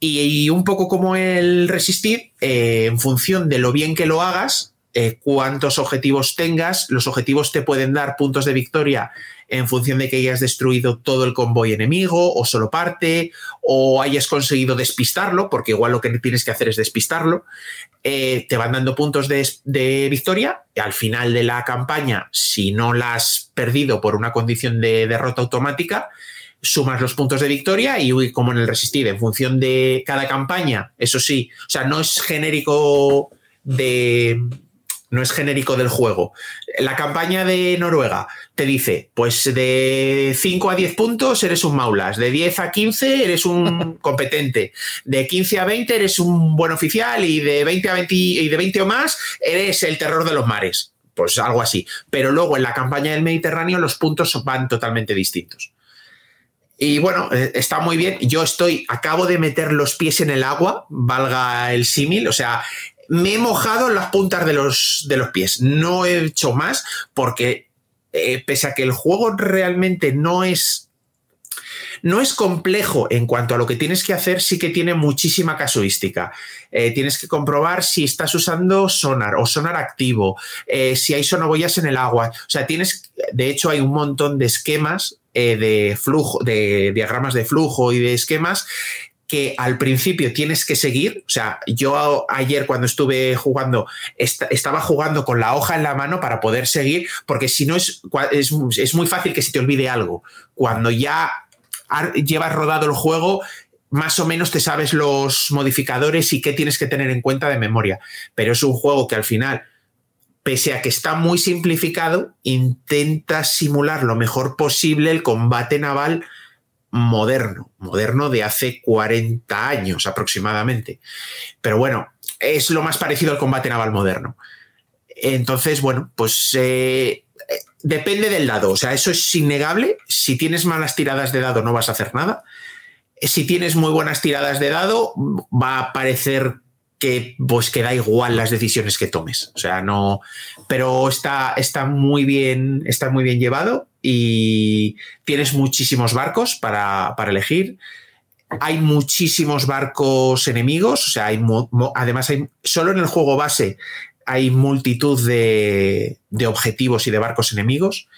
Y, un poco como el resistir, eh, en función de lo bien que lo hagas, eh, cuántos objetivos tengas, los objetivos te pueden dar puntos de victoria en función de que hayas destruido todo el convoy enemigo o solo parte, o hayas conseguido despistarlo, porque igual lo que tienes que hacer es despistarlo. Eh, te van dando puntos de, de victoria y al final de la campaña, si no la has perdido por una condición de derrota automática, sumas los puntos de victoria y como en el resistir, en función de cada campaña, eso sí, o sea, no es genérico de no es genérico del juego. La campaña de Noruega te dice, pues de 5 a 10 puntos eres un maulas, de 10 a 15 eres un competente, de 15 a 20 eres un buen oficial y de 20 a 20 y de 20 o más eres el terror de los mares. Pues algo así. Pero luego en la campaña del Mediterráneo los puntos van totalmente distintos. Y bueno, eh, está muy bien. Yo estoy, acabo de meter los pies en el agua, valga el símil, o sea, me he mojado en las puntas de los, de los pies. No he hecho más porque, eh, pese a que el juego realmente no es no es complejo en cuanto a lo que tienes que hacer, sí que tiene muchísima casuística. Eh, tienes que comprobar si estás usando sonar o sonar activo, si hay sonoboyas en el agua. O sea, tienes, de hecho, hay un montón de esquemas de flujo, de diagramas de flujo y de esquemas que al principio tienes que seguir. O sea, yo ayer cuando estuve jugando, estaba jugando con la hoja en la mano para poder seguir, porque si no es, es, muy fácil que se te olvide algo. Cuando ya llevas rodado el juego, más o menos te sabes los modificadores y qué tienes que tener en cuenta de memoria. Pero es un juego que al final, pese a que está muy simplificado, intenta simular lo mejor posible el combate naval moderno, moderno de hace 40 años aproximadamente. Pero bueno, es lo más parecido al combate naval moderno. Entonces, bueno, pues eh, depende del dado, o sea, eso es innegable. Si tienes malas tiradas de dado no vas a hacer nada. Si tienes muy buenas tiradas de dado, va a parecer que pues que da igual las decisiones que tomes. O sea, no. Pero está, está muy bien, está muy bien llevado y tienes muchísimos barcos para, elegir. Hay muchísimos barcos enemigos, o sea, hay además hay solo en el juego base hay multitud de, objetivos y de barcos enemigos.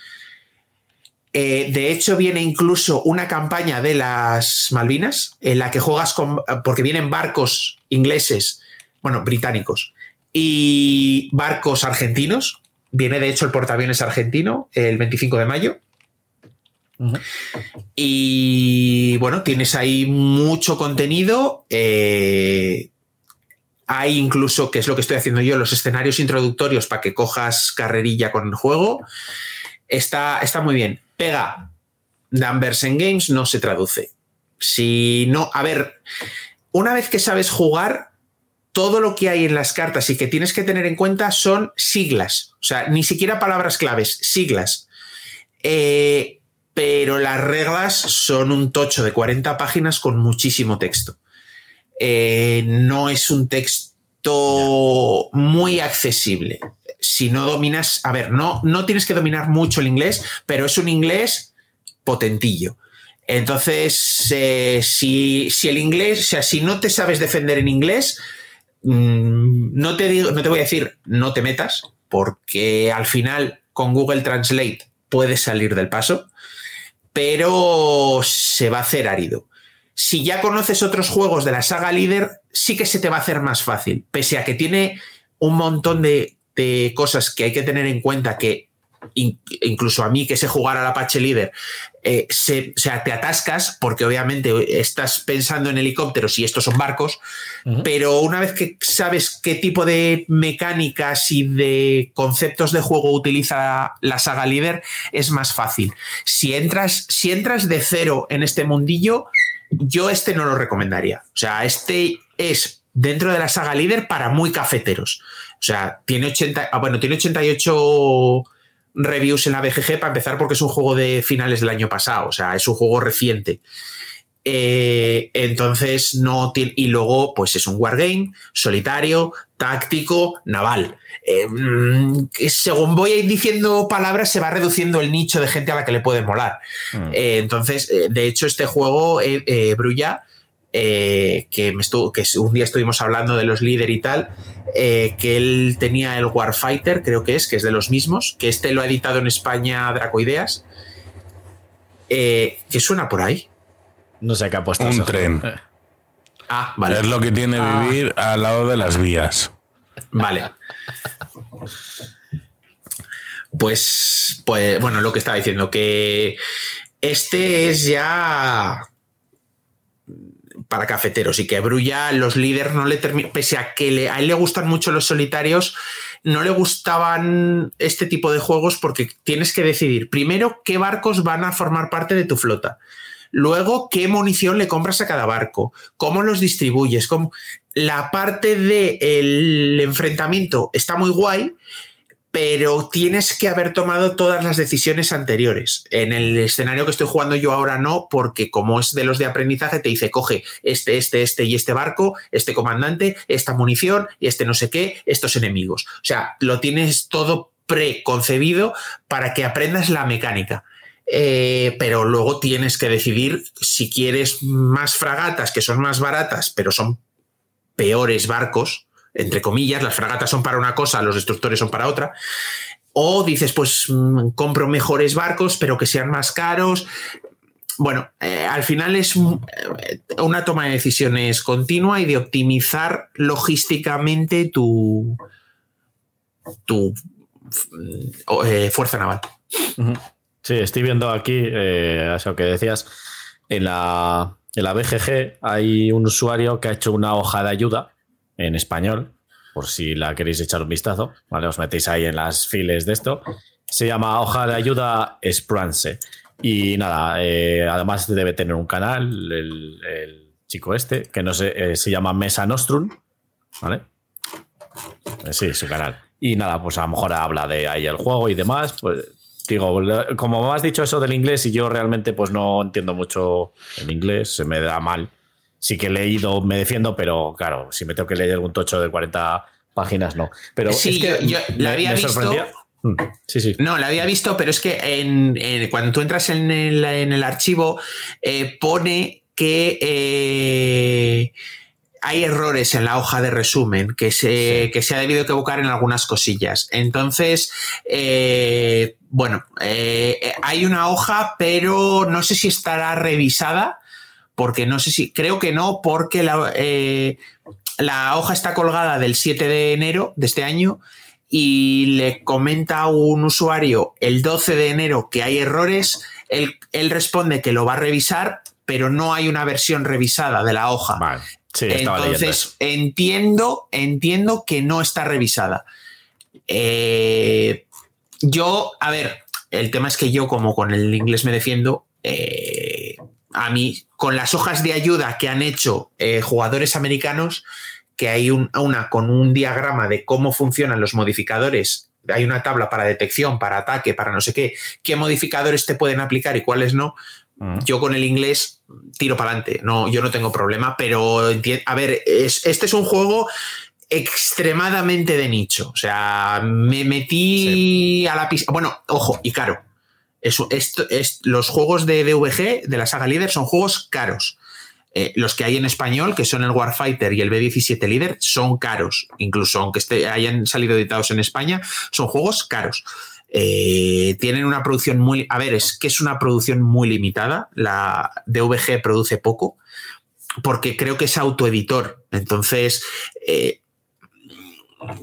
Eh, de hecho, viene incluso una campaña de las Malvinas en la que juegas con. porque vienen barcos ingleses, bueno, británicos, y barcos argentinos, Viene de hecho el portaaviones argentino el 25 de mayo. Y bueno, tienes ahí mucho contenido. Eh, hay incluso, que es lo que estoy haciendo yo, los escenarios introductorios para que cojas carrerilla con el juego. Está, está muy bien. Pega Danvers en Games no se traduce. Si no, a ver, una vez que sabes jugar, todo lo que hay en las cartas y que tienes que tener en cuenta son siglas, o sea, ni siquiera palabras claves, siglas. Eh, pero las reglas son un tocho de 40 páginas con muchísimo texto. Eh, no es un texto muy accesible. Si no dominas, a ver, no, no tienes que dominar mucho el inglés, pero es un inglés potentillo. Entonces, eh, si, si el inglés, o sea, si no te sabes defender en inglés, no te digo, no te voy a decir no te metas, porque al final con Google Translate puedes salir del paso, pero se va a hacer árido. Si ya conoces otros juegos de la saga líder, sí que se te va a hacer más fácil, pese a que tiene un montón de, de cosas que hay que tener en cuenta que incluso a mí que sé jugar al Apache Líder, eh, o sea, te atascas porque obviamente estás pensando en helicópteros y estos son barcos, pero una vez que sabes qué tipo de mecánicas y de conceptos de juego utiliza la saga líder, es más fácil. Si entras, si entras de cero en este mundillo, yo este no lo recomendaría. O sea, este es dentro de la saga líder para muy cafeteros. O sea, tiene 80, ah, bueno, tiene 88 reviews en la BGG para empezar porque es un juego de finales del año pasado, o sea, es un juego reciente. Eh, entonces no tiene, y luego pues es un wargame solitario, táctico, naval. Eh, mm, según voy a ir diciendo palabras, se va reduciendo el nicho de gente a la que le puede molar. Mm. Eh, entonces, de hecho, este juego, Brulla, eh, que, me estuvo, que un día estuvimos hablando de los líderes y tal, eh, que él tenía el Warfighter, creo que es, que es de los mismos, que este lo ha editado en España Dracoideas. Eh, ¿Qué suena por ahí? No sé qué ha puesto. Un tren. Ah, vale. Es lo que tiene Ah. vivir al lado de las vías. Vale. Pues, pues, bueno, lo que estaba diciendo, que este es ya para cafeteros y que Brulla, los líderes no le terminan, pese a que le- a él le gustan mucho los solitarios, no le gustaban este tipo de juegos porque tienes que decidir primero qué barcos van a formar parte de tu flota. Luego, qué munición le compras a cada barco, cómo los distribuyes, cómo... La parte del enfrentamiento está muy guay, pero tienes que haber tomado todas las decisiones anteriores. En el escenario que estoy jugando yo ahora no, porque como es de los de aprendizaje, te dice, coge este, este, este y este barco, este comandante, esta munición y este no sé qué, estos enemigos. O sea, lo tienes todo preconcebido para que aprendas la mecánica. Eh, pero luego tienes que decidir si quieres más fragatas, que son más baratas, pero son peores barcos, entre comillas, las fragatas son para una cosa, los destructores son para otra. O dices, pues mm, compro mejores barcos, pero que sean más caros. Bueno, eh, al final es eh, una toma de decisiones continua y de optimizar logísticamente tu, tu eh, fuerza naval. Sí, estoy viendo aquí, eso que decías, en la, en la BGG hay un usuario que ha hecho una hoja de ayuda en español, por si la queréis echar un vistazo, ¿vale? Os metéis ahí en las files de esto. Se llama Hoja de Ayuda Sprance. Y nada, eh, además debe tener un canal, el, chico este, que no sé, eh, se llama Mesa Nostrum, ¿vale? Eh, sí, su canal. Y nada, pues a lo mejor habla de ahí el juego y demás. Pues digo, como me has dicho eso del inglés y yo realmente pues no entiendo mucho el inglés, se me da mal sí que he leído, me defiendo, pero claro, si me tengo que leer algún tocho de 40 páginas, no. Pero sí, yo, la había visto. Mm, sí, sí. No, la había visto, pero es que cuando tú entras en el, archivo, eh, pone que eh, hay errores en la hoja de resumen, que se, que se ha debido equivocar en algunas cosillas. Entonces, eh, bueno, hay una hoja, pero no sé si estará revisada porque no sé si, creo que no, porque la, eh, la hoja está colgada del 7 de enero de este año y le comenta a un usuario el 12 de enero que hay errores, él, responde que lo va a revisar, pero no hay una versión revisada de la hoja. Vale. Sí, Entonces, entiendo, entiendo que no está revisada. Eh, yo, a ver, el tema es que yo, como con el inglés me defiendo, eh, a mí, con las hojas de ayuda que han hecho eh, jugadores americanos, que hay una con un diagrama de cómo funcionan los modificadores, hay una tabla para detección, para ataque, para no sé qué, qué modificadores te pueden aplicar y cuáles no. Mm. Yo con el inglés tiro para adelante, no, yo no tengo problema, pero a ver, este es un juego extremadamente de nicho. O sea, me metí a la pista. Bueno, ojo, y caro. Es, los juegos de DVG, de la saga líder, son juegos caros. Eh, los que hay en español, que son el Warfighter y el B17 líder, son caros. Incluso aunque hayan salido editados en España, son juegos caros. Eh, tienen una producción muy. A ver, es que es una producción muy limitada. La DVG produce poco, porque creo que es autoeditor. Entonces. Eh,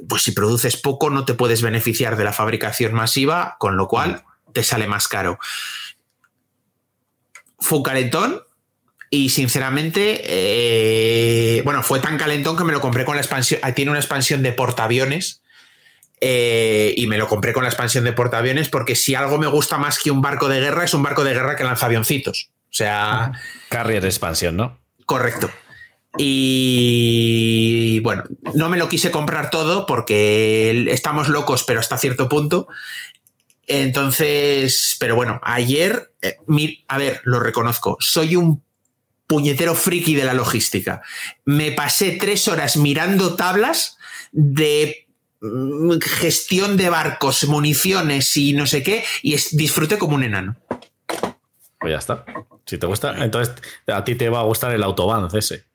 pues si produces poco no te puedes beneficiar de la fabricación masiva, con lo cual te sale más caro. Fue un calentón y sinceramente, eh, bueno, fue tan calentón que me lo compré con la expansión. Ah, tiene una expansión de portaaviones. Eh, y me lo compré con la expansión de portaaviones porque si algo me gusta más que un barco de guerra es un barco de guerra que lanza avioncitos. O sea. Carrier expansión, ¿no? Correcto. Y bueno, no me lo quise comprar todo porque estamos locos, pero hasta cierto punto. Entonces, pero bueno, ayer, eh, a ver, lo reconozco, soy un puñetero friki de la logística. Me pasé tres horas mirando tablas de mm, gestión de barcos, municiones y no sé qué, y disfruté como un enano. Pues ya está. Si te gusta, entonces a ti te va a gustar el Autobahn ese.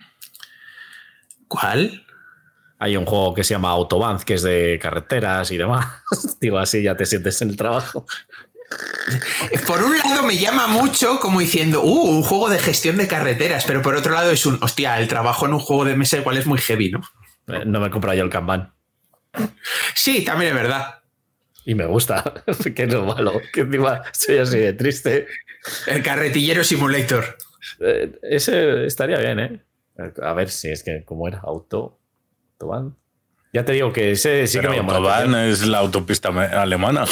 ¿Cuál? Hay un juego que se llama Autobahn, que es de carreteras y demás. Digo, así ya te sientes en el trabajo. Por un lado me llama mucho como diciendo, uh, un juego de gestión de carreteras, pero por otro lado es un, hostia, el trabajo en un juego de mesa igual es muy heavy, ¿no? Eh, no me compro yo el Kanban. Sí, también es verdad. Y me gusta, que es lo malo, que encima soy así de triste. El carretillero simulator. Eh, ese estaría bien, ¿eh? A ver si es que, como era? Auto. Ya te digo que ese sí que me Pero llama la Autobahn es la autopista alemana.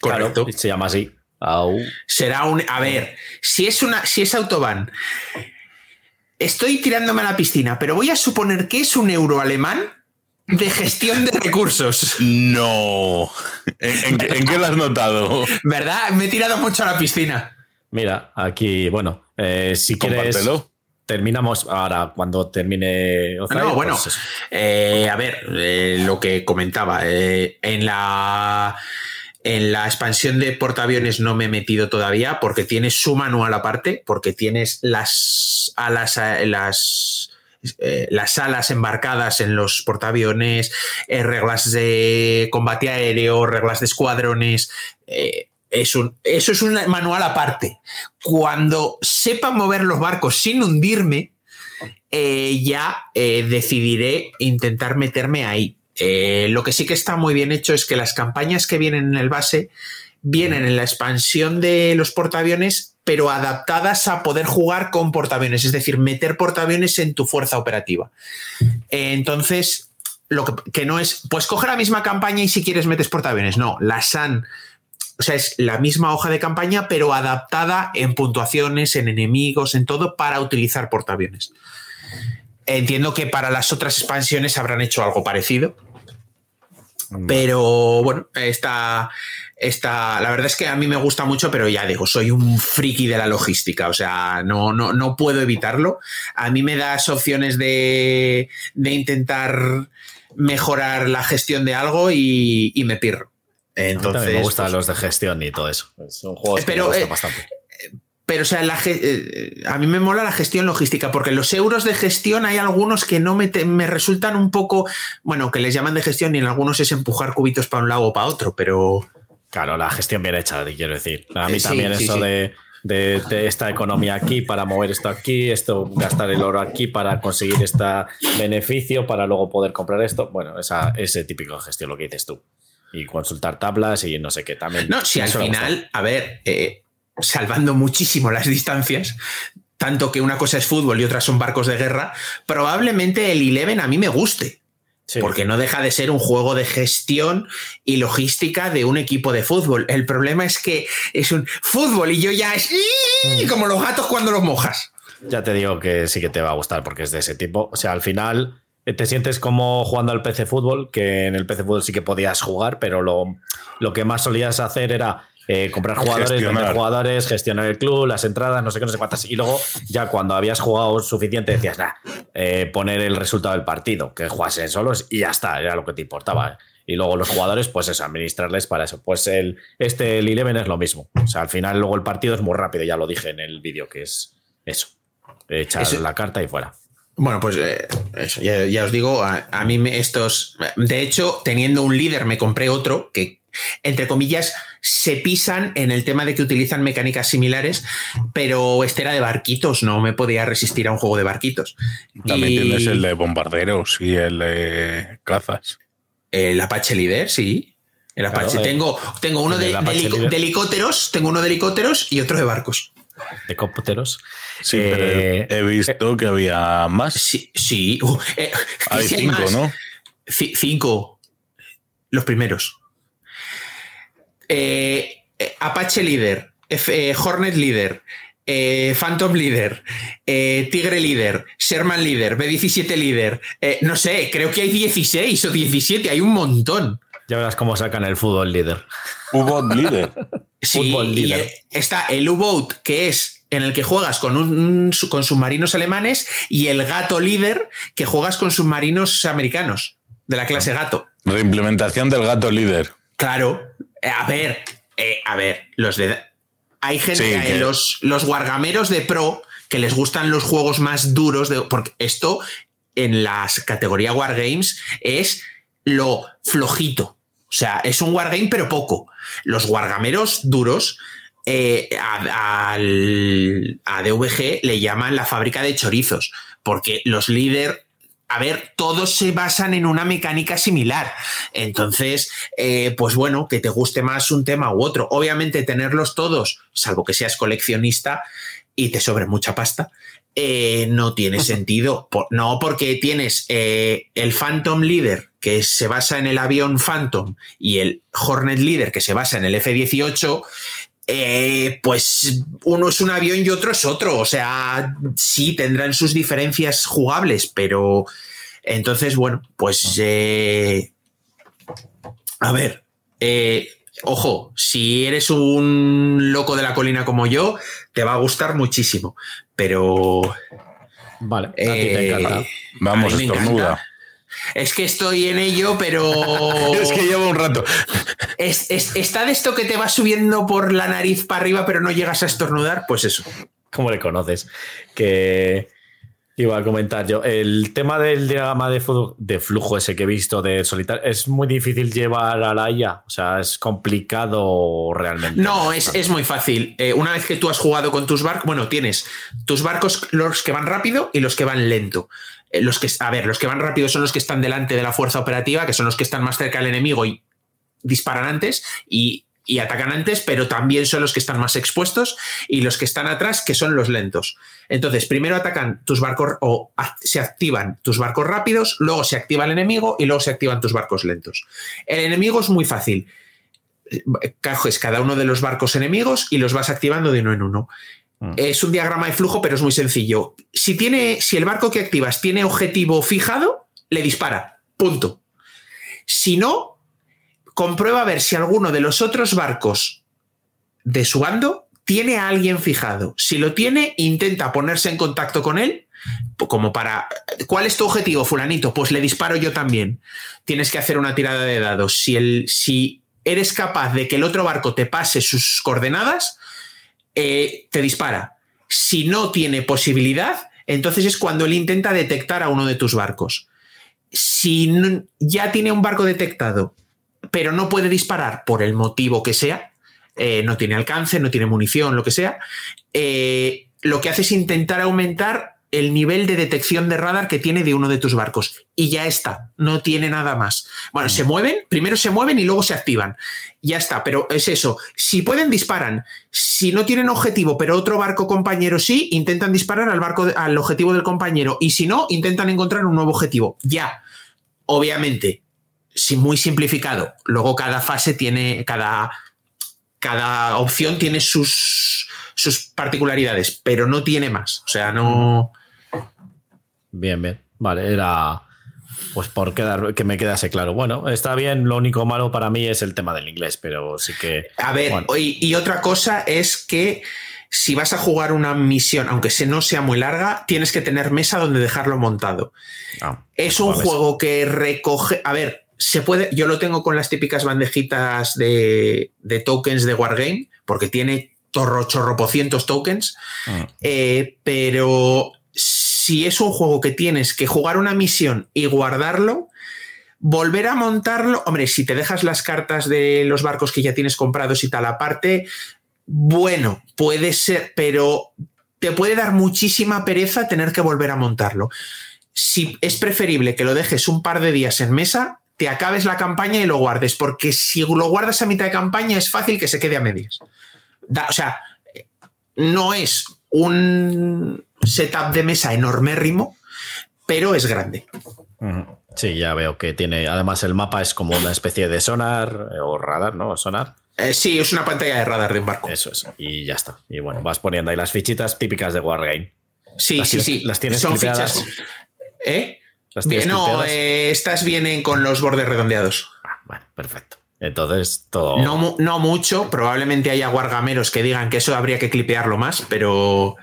Claro, Correcto. se llama así. Au. Será un. A ver, si es una. Si es Autobahn. Estoy tirándome a la piscina, pero voy a suponer que es un euro alemán de gestión de recursos. No. ¿En, en qué- en qué lo has notado? ¿Verdad? Me he tirado mucho a la piscina. Mira, aquí, bueno, eh, si quieres, Compártelo. Terminamos ahora cuando termine. No, bueno, pues eh, a ver, eh, lo que comentaba, eh, en la en la expansión de portaaviones no me he metido todavía porque tienes su manual aparte, porque tienes las alas, las las alas embarcadas en los portaaviones, reglas de combate aéreo, reglas de escuadrones. eh, eso es un manual aparte. Cuando sepa mover los barcos sin hundirme, eh, ya eh, decidiré intentar meterme ahí. Eh, lo que sí que está muy bien hecho es que las campañas que vienen en el base vienen en la expansión de los portaaviones, pero adaptadas a poder jugar con portaaviones, es decir, meter portaaviones en tu fuerza operativa. Entonces, lo que, que no es, pues coge la misma campaña y si quieres metes portaaviones. No, las han o sea, es la misma hoja de campaña, pero adaptada en puntuaciones, en enemigos, en todo, para utilizar portaaviones. Entiendo que para las otras expansiones habrán hecho algo parecido. Pero bueno, está, está. La verdad es que a mí me gusta mucho, pero ya digo, soy un friki de la logística. O sea, no, no, no puedo evitarlo. A mí me das opciones de, de intentar mejorar la gestión de algo y, y me pirro. A mí Entonces, me gustan pues, los de gestión y todo eso. Son juegos Eh, que pero, me gustan eh, bastante. Pero, o sea, la eh, a mí me mola la gestión logística, porque los euros de gestión hay algunos que no me, te- me resultan un poco, bueno, que les llaman de gestión y en algunos es empujar cubitos para un lado o para otro, pero Claro, la gestión bien hecha, te quiero decir. A mí Eh, sí, también sí, eso sí. De, de- de esta economía aquí para mover esto aquí, esto gastar el oro aquí para conseguir este beneficio, para luego poder comprar esto. Bueno, esa, ese típico de gestión, lo que dices tú. Y consultar tablas y no sé qué también. no, si al final, a ver, eh, salvando muchísimo las distancias, tanto que una cosa es fútbol y otra son barcos de guerra, probablemente el Eleven a mí me guste. Sí. Porque no deja de ser un juego de gestión y logística de un equipo de fútbol. El problema es que es un fútbol y yo ya es Mm. como los gatos cuando los mojas. Ya te digo que sí que te va a gustar porque es de ese tipo. O sea, al final te sientes como jugando al PC Fútbol, que en el PC Fútbol sí que podías jugar, pero lo, lo que más solías hacer era eh, comprar jugadores, Gestionar. vender jugadores, gestionar el club, las entradas, no sé qué, no sé cuántas. Y luego, ya cuando habías jugado suficiente, decías, nah, eh, poner el resultado del partido, que jugasen solos y ya está, era lo que te importaba. ¿eh? Y luego los jugadores, pues eso, administrarles para eso. Pues el, este, el Eleven es lo mismo. O sea, al final luego el partido es muy rápido, ya lo dije en el vídeo, que es eso. Echar Eso- la carta y fuera. Bueno, pues eh, eso, ya, ya os digo, a, a mí me- estos. De hecho, teniendo un líder, me compré otro que, entre comillas, se pisan en el tema de que utilizan mecánicas similares, pero este era de barquitos, no me podía resistir a un juego de barquitos. También Y- tienes el de bombarderos y el de cazas. El Apache Líder, sí. El Claro, Apache. eh, tengo, tengo uno de, de helicópteros, tengo uno de helicópteros y otro de barcos. De cómputeros. Sí, Eh, pero he visto que había más. Sí, sí. Uh, eh, Hay cinco. ¿no? Ci- cinco. Los primeros. Eh, eh, Apache Líder, Hornet Líder, eh, Phantom Líder, eh, Tigre Líder, Sherman Líder, B17 Líder. eh, no sé, creo que hay 16 o 17, hay un montón. Ya verás cómo sacan el fútbol líder. U-Boat Líder. Sí, Fútbol líder. está el U-Boat, que es en el que juegas con, un, con submarinos alemanes, y el Gato Líder, que juegas con submarinos americanos, de la clase Gato. Reimplementación del gato líder. Claro, eh, a ver, eh, a ver, los de. Hay gente, Sí, eh, que- los, los wargameros de pro que les gustan los juegos más duros, de, porque esto en la categoría Wargames es lo flojito. O sea, es un wargame, pero poco. Los wargameros duros eh, a, DVG le llaman la fábrica de chorizos, porque los líder, a ver, todos se basan en una mecánica similar. Entonces, eh, pues bueno, que te guste más un tema u otro. Obviamente, tenerlos todos, salvo que seas coleccionista y te sobre mucha pasta, eh, no tiene sentido. No porque tienes el Phantom Leader, que se basa en el avión Phantom y el Hornet Leader que se basa en el F-18, eh, pues uno es un avión y otro es otro. O sea, sí, tendrán sus diferencias jugables, pero entonces, bueno, pues... eh, a ver, eh, ojo, si eres un loco de la colina como yo, te va a gustar muchísimo. Pero... Vale, a ti te encanta. Vamos, a mí me estornuda. encanta. Es que estoy en ello, pero... Es que lleva un rato. Es- es- está de esto que te va subiendo por la nariz para arriba, pero no llegas a estornudar, pues eso. ¿Cómo le conoces? Que iba a comentar yo. El tema del diagrama de flujo ese que he visto de solitario es muy difícil llevar a la IA. O sea, es complicado realmente. No, es, es muy fácil. Eh, una vez que tú has jugado con tus barcos, bueno, tienes tus barcos, los que van rápido y los que van lento. Eh, los que, a ver, los que van rápido son los que están delante de la fuerza operativa, que son los que están más cerca del enemigo y disparan antes y, y atacan antes, pero también son los que están más expuestos y los que están atrás, que son los lentos. Entonces, primero atacan tus barcos o se activan tus barcos rápidos, luego se activa el enemigo y luego se activan tus barcos lentos. El enemigo es muy fácil coges cada uno de los barcos enemigos y los vas activando de uno en uno. Mm. Es un diagrama de flujo, pero es muy sencillo. Si, tiene, si el barco que activas tiene objetivo fijado, le dispara. Punto. Si no, comprueba a ver si alguno de los otros barcos de su bando tiene a alguien fijado. Si lo tiene, intenta ponerse en contacto con él, como para... ¿Cuál es tu objetivo, fulanito? Pues le disparo yo también. Tienes que hacer una tirada de dados. Si, el, si eres capaz de que el otro barco te pase sus coordenadas, eh, te dispara. Si no tiene posibilidad, entonces es cuando él intenta detectar a uno de tus barcos. Si ya tiene un barco detectado, pero no puede disparar por el motivo que sea, eh, no tiene alcance, no tiene munición, lo que sea, eh, lo que hace es intentar aumentar el nivel de detección de radar que tiene de uno de tus barcos. Y ya está, no tiene nada más. Bueno, se mueven, primero se mueven y luego se activan. Ya está, pero es eso. Si pueden, disparan. Si no tienen objetivo, pero otro barco compañero sí, intentan disparar al, barco al objetivo del compañero. Y si no, intentan encontrar un nuevo objetivo. Ya. Obviamente, si muy simplificado. Luego cada fase tiene, cada, cada opción tiene sus, sus particularidades, pero no tiene más. O sea, no. Bien, bien. Vale, era pues por quedar, que me quedase claro. Bueno, está bien, lo único malo para mí es el tema del inglés, pero sí que... A ver, Bueno. y, y otra cosa es que si vas a jugar una misión, aunque se no sea muy larga, tienes que tener mesa donde dejarlo montado. ah, Es un juego que recoge. A ver, se puede. Yo lo tengo con las típicas bandejitas de, de tokens de Wargame, porque tiene torro, chorropocientos tokens. Mm. Eh, pero si es un juego que tienes que jugar una misión y guardarlo, volver a montarlo. Hombre, si te dejas las cartas de los barcos que ya tienes comprados y tal aparte, bueno, puede ser, pero te puede dar muchísima pereza tener que volver a montarlo. Si es preferible que lo dejes un par de días en mesa, te acabes la campaña y lo guardes, porque si lo guardas a mitad de campaña es fácil que se quede a medias. O sea, no es un setup de mesa enormérrimo, pero es grande. Sí, ya veo que tiene. Además, el mapa es como una especie de sonar eh, o radar, ¿no? Sonar. Eh, sí, es una pantalla de radar de un barco. Eso es. Y ya está. Y bueno, vas poniendo ahí las fichitas típicas de Wargame. Sí, Las sí, sí. las tienes Son clipeadas. fichas. ¿Eh? Las tienes no, eh, estas vienen con los bordes redondeados. Ah, bueno, perfecto. Entonces, todo. No, no mucho, probablemente haya guargameros que digan que eso habría que clipearlo más, pero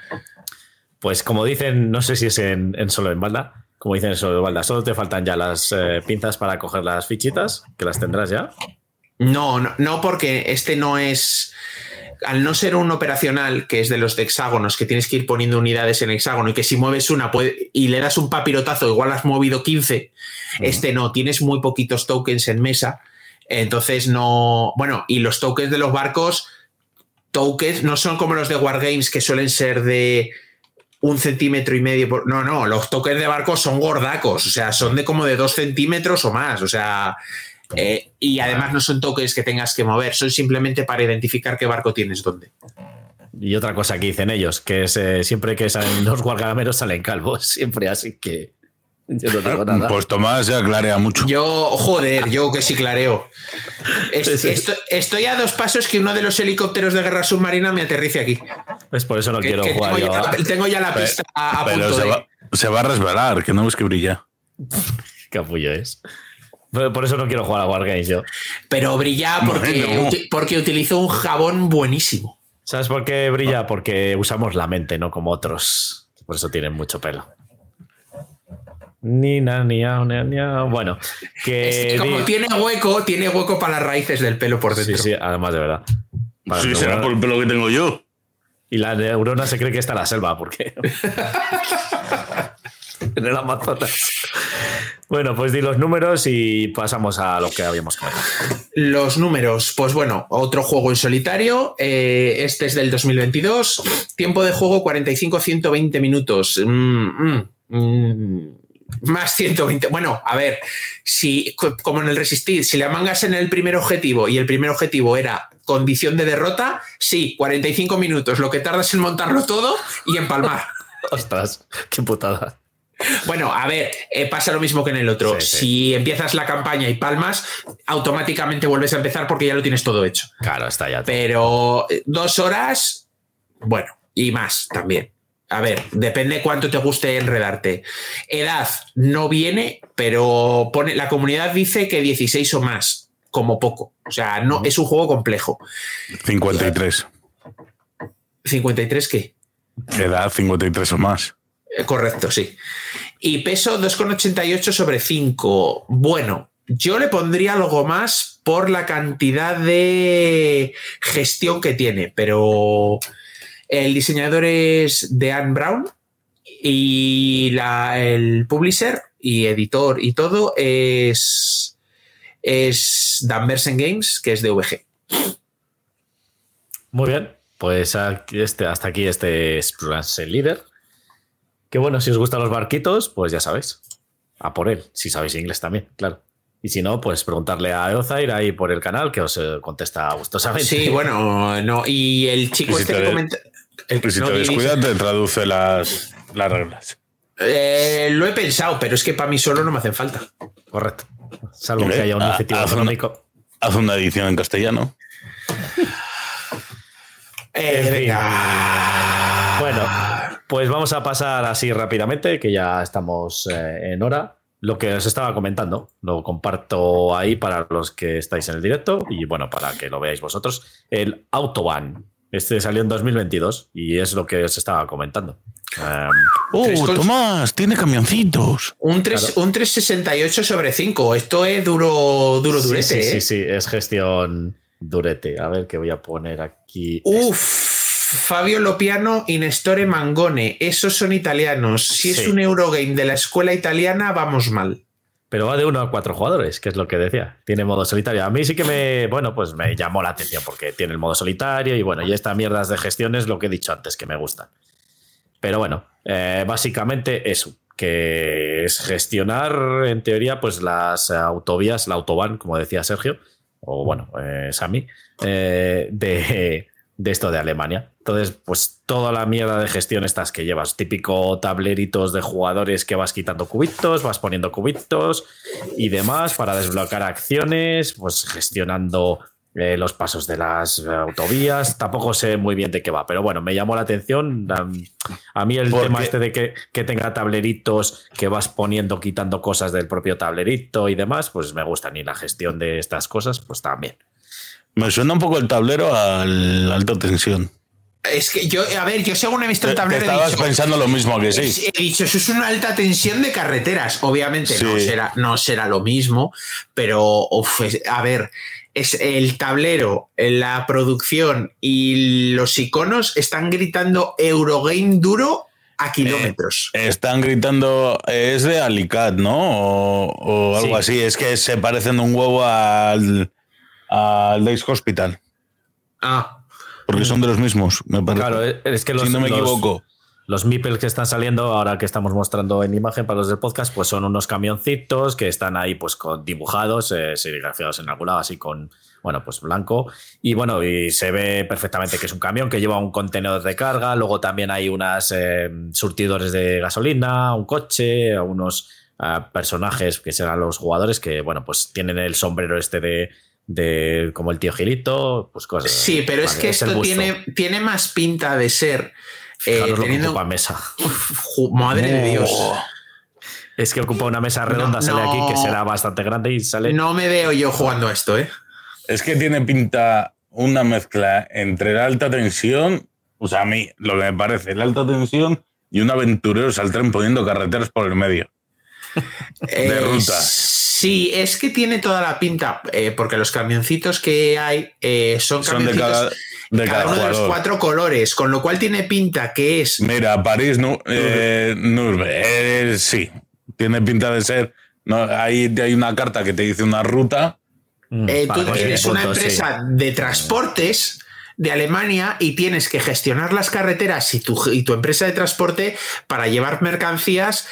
Pues como dicen, no sé si es en, en solo en balda, como dicen en solo en balda, solo te faltan ya las eh, pinzas para coger las fichitas, que las tendrás ya. no, no, no, porque este no es. Al no ser un operacional que es de los de hexágonos, que tienes que ir poniendo unidades en hexágono y que si mueves una puede- y le das un papirotazo, igual has movido 15, este no, tienes muy poquitos tokens en mesa, entonces no. Bueno, y los tokens de los barcos, tokens, no son como los de Wargames que suelen ser de un centímetro y medio. Por, no, no, los tokens de barcos son gordacos, o sea, son de como de dos centímetros o más, o sea. eh, y además no son tokens que tengas que mover, son simplemente para identificar qué barco tienes dónde. Y otra cosa que dicen ellos, que es eh, siempre que salen los guargameros salen calvos, siempre así que. Yo no digo nada. Pues Tomás ya clarea mucho. Yo, joder, yo que sí clareo. Es- Sí, sí. esto- estoy a dos pasos que uno de los helicópteros de guerra submarina me aterrice aquí. Es por eso no Que- quiero que jugar tengo, yo. ya, a- tengo ya la pista a, a Pero punto se de- va, se va a resbalar, que no ves que brilla. Capullo es. Pero Por eso no quiero jugar a Wargames yo. Pero brilla porque, Bueno. porque utilizo un jabón buenísimo. ¿Sabes por qué brilla? Porque usamos la mente, no como otros. Por eso tienen mucho pelo. Ni na, ni au, ni, ni au. Bueno, que. Es como tiene hueco, tiene hueco para las raíces del pelo por Sí, dentro. sí, además de verdad. Para Sí, será por el pelo que tengo yo. Y la neurona se cree que está en la selva, porque. en el Amazonas. Bueno, pues di los números y pasamos a lo que habíamos comentado. Los números, pues bueno, otro juego en solitario. eh, este es del 2022. Tiempo de juego 45-120 minutos. Mm, mm, mm, más 120. Bueno, a ver, si co- como en el Resistir, si la mangas en el primer objetivo y el primer objetivo era condición de derrota, sí, 45 minutos, lo que tardas en montarlo todo y empalmar. Ostras, qué putada. Bueno, a ver, eh, pasa lo mismo que en el otro. Sí, sí. Si empiezas la campaña y palmas, automáticamente vuelves a empezar porque ya lo tienes todo hecho. Claro, está ya. todo. Pero eh, dos horas, bueno, y más también. A ver, depende cuánto te guste enredarte. Edad no viene, pero pone, la comunidad dice que 16 o más, como poco. O sea, no es un juego complejo. 53. ¿53 qué? Edad 53 o más. Eh, Correcto, sí. Y peso 2,88 sobre 5. Bueno, yo le pondría algo más por la cantidad de gestión que tiene, pero el diseñador es Dan Brown y la- el publisher y editor y todo es, es Dan Bersen Games, que es de VG. Muy bien, pues aquí este, hasta aquí este Explorance Leader. Que bueno, si os gustan los barquitos, pues ya sabéis. A por él, si sabéis inglés también, claro. Y si no, pues preguntarle a Eozair ahí por el canal que os eh, contesta gustosamente. Sí, bueno, no. Y el chico Y si este te que comenta. El- Y si no, te te traduce las, las reglas. Eh, lo he pensado, pero es que para mí solo no me hacen falta. Correcto. Salvo que haya un ah, incentivo haz una-. Haz una edición en castellano. Eh, En fin. venga. Bueno, pues vamos a pasar así rápidamente, que ya estamos eh, en hora. Lo que os estaba comentando, lo comparto ahí para los que estáis en el directo y bueno, para que lo veáis vosotros. El Autobahn. Este salió en 2022 y es lo que os estaba comentando. Em, ¡Oh, Tomás! Tiene camioncitos. Un, tres- un 368 sobre 5. Esto es duro, duro, sí, durete. sí, sí, ¿eh? sí, es gestión durete. A ver qué voy a poner aquí. Uf, Fabio Lopiano, Inestore Mangone. Esos son italianos. Si Sí. es un Eurogame de la escuela italiana, vamos mal. Pero va de uno a cuatro jugadores, que es lo que decía. Tiene modo solitario. A mí sí que me, bueno, pues me llamó la atención porque tiene el modo solitario y bueno, y esta mierdas de gestión es lo que he dicho antes, que me gustan. Pero bueno, eh, básicamente eso, que es gestionar en teoría pues las autovías, la autobahn, como decía Sergio, o bueno, eh, Sami, eh, de, de esto de Alemania. Entonces, pues toda la mierda de gestión estas que llevas, típico tableritos de jugadores que vas quitando cubitos, vas poniendo cubitos y demás para desbloquear acciones, pues gestionando eh, los pasos de las eh, autovías. Tampoco sé muy bien de qué va, pero bueno, me llamó la atención. A mí el Porque- tema este de que, que tenga tableritos que vas poniendo, quitando cosas del propio tablerito y demás, pues me gustan. Y la gestión de estas cosas, pues también. Me suena un poco el tablero al alta tensión. Es que yo, a ver, yo según he visto el Te- te tablero he estabas dicho, pensando lo mismo que sí. He dicho, eso es una alta tensión de carreteras. Obviamente no, será, no será lo mismo, pero uf, es- a ver, es el tablero, la producción y los iconos están gritando Eurogame duro a kilómetros. Están gritando, es de Alicat, ¿no? O, o algo Sí. así. Es que se parecen un huevo al, al Days Hospital. ah, Porque son de los mismos, me parece. Claro, es que los, si no me los- equivoco. Los meeples que están saliendo ahora que estamos mostrando en imagen para los del podcast, pues son unos camioncitos que están ahí pues con dibujados, eh, serigrafiados en algún lado, así con, bueno, pues blanco. Y bueno, y se ve perfectamente que es un camión que lleva un contenedor de carga, luego también hay unas eh, surtidores de gasolina, un coche, unos a personajes que serán los jugadores que, bueno, pues tienen el sombrero este de, de como el tío Gilito, pues cosas. Sí, pero es que esto tiene, tiene más pinta de ser. eh, Fijaros lo que teniendo- ocupa mesa. Madre de Dios. Es que ocupa una mesa redonda, No, sale aquí, que será bastante grande y sale. No me veo yo jugando a esto, ¿eh? Es que tiene pinta una mezcla entre la alta tensión, o sea, a mí lo que me parece, la alta tensión y un aventurero al tren poniendo carreteras por el medio. Eh, ruta. Sí, es que tiene toda la pinta, eh, porque los camioncitos que hay eh, son Son de camioncitos cada, de cada cada uno de los jugador. cuatro colores, con lo cual tiene pinta que es Mira, París, no, eh, Nurbe, eh, sí, tiene pinta de ser. No, hay, hay una carta que te dice una ruta. Mm, Eh, tú pues tienes tiene una sí. empresa de transportes de Alemania y tienes que gestionar las carreteras y tu, y tu empresa de transporte para llevar mercancías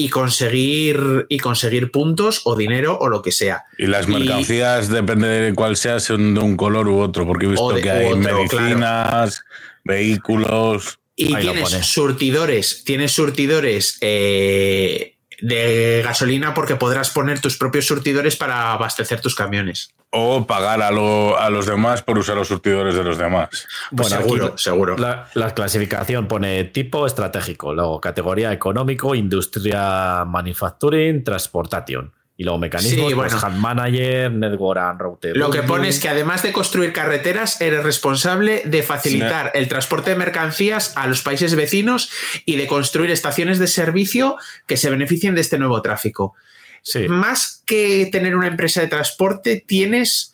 y conseguir, y conseguir puntos o dinero o lo que sea. Y las Y- mercancías, depende de cuál sea, son de un color u otro, porque he visto de- que hay otro, medicinas, vehículos. Y tienes surtidores, tienes surtidores eh, de gasolina porque podrás poner tus propios surtidores para abastecer tus camiones. O pagar a, lo- a los demás por usar los surtidores de los demás. Pues Bueno, aquí seguro, seguro. La, la clasificación pone tipo estratégico, luego categoría económico, industria manufacturing, transportation. Y luego mecanismos, Sí, pues, bueno. Hand Manager, Network and Route. Lo que Building. pone es que además de construir carreteras, eres responsable de facilitar el transporte de mercancías a los países vecinos y de construir estaciones de servicio que se beneficien de este nuevo tráfico. Sí. Más que tener una empresa de transporte, tienes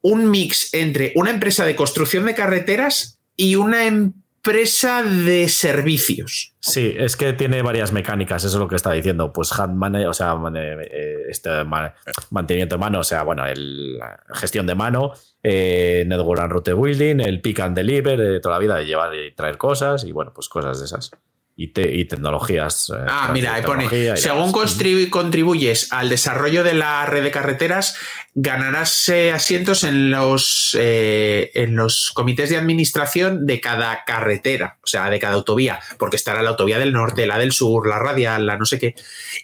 un mix entre una empresa de construcción de carreteras y una empresa de servicios. Sí, es que tiene varias mecánicas, eso es lo que está diciendo. Pues hand manager, o sea, eh, este ma- mantenimiento de mano, o sea, bueno, el, gestión de mano, eh, network and route building, el pick and deliver, de toda la vida de llevar y traer cosas y bueno, pues cosas de esas. Y, te- y tecnologías. eh, Ah, mira, ahí pone, según contribu- contribuyes al desarrollo de la red de carreteras, ganarás eh, asientos en los, eh, en los comités de administración de cada carretera, o sea, de cada autovía, porque estará la autovía del norte, la del sur, la radial, la no sé qué,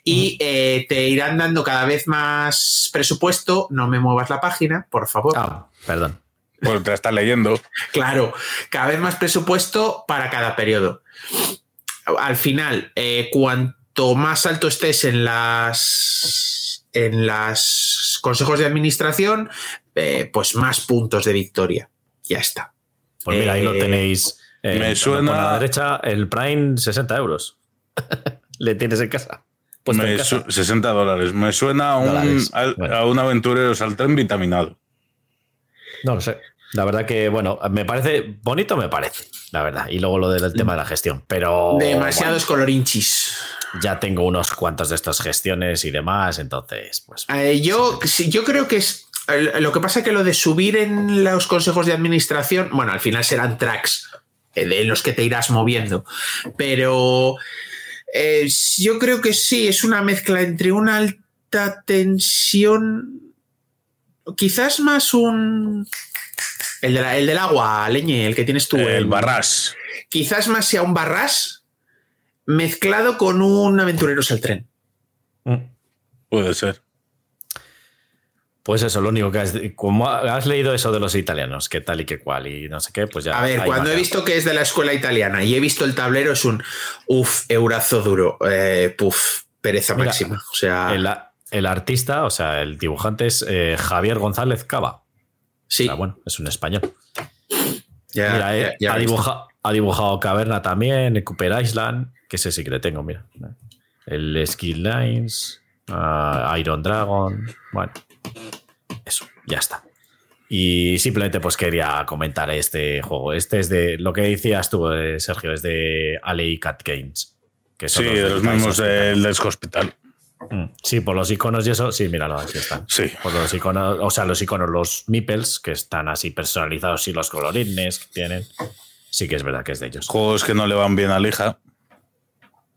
y eh, te irán dando cada vez más presupuesto, no me muevas la página, por favor. Ah, perdón. Pues te está leyendo. Claro, cada vez más presupuesto para cada periodo. Al final, eh, cuanto más alto estés en las en las consejos de administración, eh, pues más puntos de victoria. Ya está. Pues mira, ahí lo Eh, tenéis. eh, me por suena- la derecha, el Prime, 60 euros. Le tienes en casa. Puesto en Me casa. su- 60 dólares. Me suena a un, a, bueno. a un aventurero al tren vitaminado. No lo sé. La verdad que, bueno, me parece bonito, me parece, la verdad. Y luego lo del tema de la gestión. Pero Demasiados colorinchis. ya tengo unos cuantos de estas gestiones y demás, entonces, pues. Eh, yo, yo creo que es. Lo que pasa es que lo de subir en los consejos de administración, bueno, al final serán tracks eh, de los que te irás moviendo. Pero eh, yo creo que sí, es una mezcla entre una alta tensión. Quizás más un. El, de la- el del agua, leñe, el que tienes tú. el barras. Quizás más sea un barras mezclado con un aventureros al tren. mm. Puede ser. Pues eso, lo único que has, como has leído eso de los italianos, qué tal y qué cual, y no sé qué, pues ya. A ver, cuando he visto que es de la escuela italiana y he visto el tablero, es un uff, eurazo duro, eh, puf, pereza Mira, máxima. O sea, El, el artista, o sea, el dibujante es eh, Javier González Cava. Sí, O sea, bueno, es un español. ya, Mira, eh, ya- ya ha, dibuja- dibujado Caverna también, Cooper Island, que ese sí que le tengo, mira. El Skill Lines, ah, Iron Dragon, bueno, eso, ya está. Y simplemente pues quería comentar este juego. Este es de, lo que decías tú, eh, Sergio, es de Alley Cat Games. Que son Sí, de los mismos del Desk Hospital. Mm, Sí, por los iconos y eso, sí, míralo, aquí están. Sí. Por los iconos, o sea, los iconos, los meeples, que están así personalizados y los colorines que tienen. Sí que es verdad que es de ellos. Juegos que no le van bien a Lija.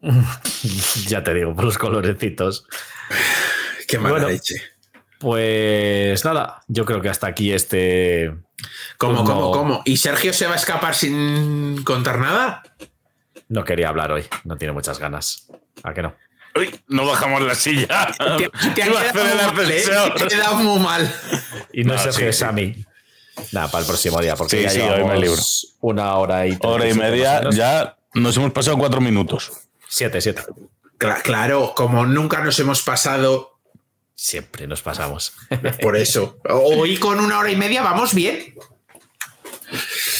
ya te digo, por los colorecitos. Qué mala bueno. leche. Pues nada, yo creo que hasta aquí este. ¿Cómo, Pues cómo, cómo? ¿Y Sergio se va a escapar sin contar nada? No quería hablar hoy, no tiene muchas ganas. ¿A que no? Uy, no bajamos la silla. Te, te quedado muy mal, ¿eh? ascensor. Te ha quedado muy mal. Y no No, es Sergio sí. Nada, para el próximo día, porque Sí, ya sí, hoy me libro. una hora y Hora y 35 más o media, ya nos hemos pasado cuatro minutos. Siete, siete. Cla- Claro, como nunca nos hemos pasado Siempre nos pasamos. por eso. Hoy con una hora y media vamos bien.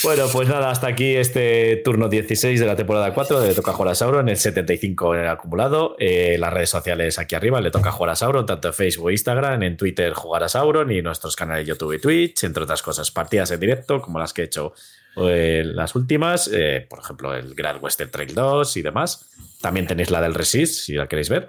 Bueno, pues nada, hasta aquí este turno 16 de la temporada 4 de Toca Jugar a Sauron, el 75 en el acumulado. Eh, las redes sociales aquí arriba, le toca jugar a Sauron, tanto en Facebook e Instagram, en Twitter jugar a Sauron y nuestros canales YouTube y Twitch, entre otras cosas, partidas en directo, como las que he hecho eh, las últimas, eh, por ejemplo, el Grand Western Trail 2 y demás. También tenéis la del Resist, si la queréis ver.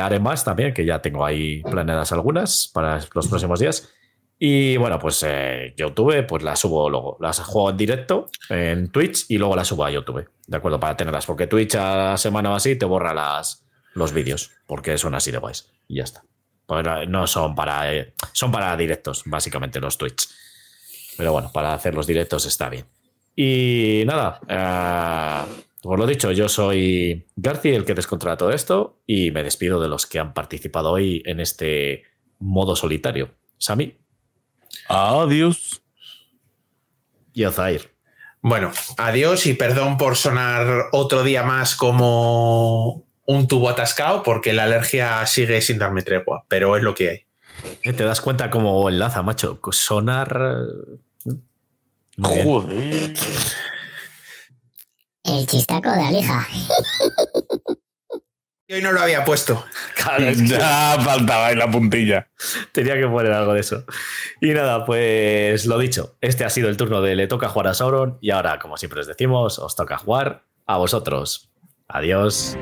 Haré más también, que ya tengo ahí planeadas algunas para los próximos días. Y bueno, pues eh, YouTube, pues las subo luego. Las juego en directo en Twitch y luego las subo a YouTube. ¿De acuerdo? Para tenerlas. Porque Twitch a la semana o así te borra las, los vídeos. Porque son así de guays. Y ya está. Pero no son para. eh, son para directos, básicamente, los Twitch. Pero bueno, para hacer los directos está bien. Y nada. eh, os lo dicho, yo soy Garci, el que descontrola todo esto. Y me despido de los que han participado hoy en este modo solitario. Sami. Adiós. Y Ozair. Bueno, adiós y perdón por sonar otro día más como un tubo atascado, porque la alergia sigue sin darme tregua, pero es lo que hay. Eh, ¿Te das cuenta cómo enlaza, macho? Sonar. Joder. El chistaco de Alija. Y hoy no lo había puesto. Claro, es que Ya faltaba ahí la puntilla. tenía que poner algo de eso. Y nada, pues lo dicho. Este ha sido el turno de Le toca jugar a Sauron. Y ahora, como siempre os decimos, os toca jugar a vosotros. Adiós.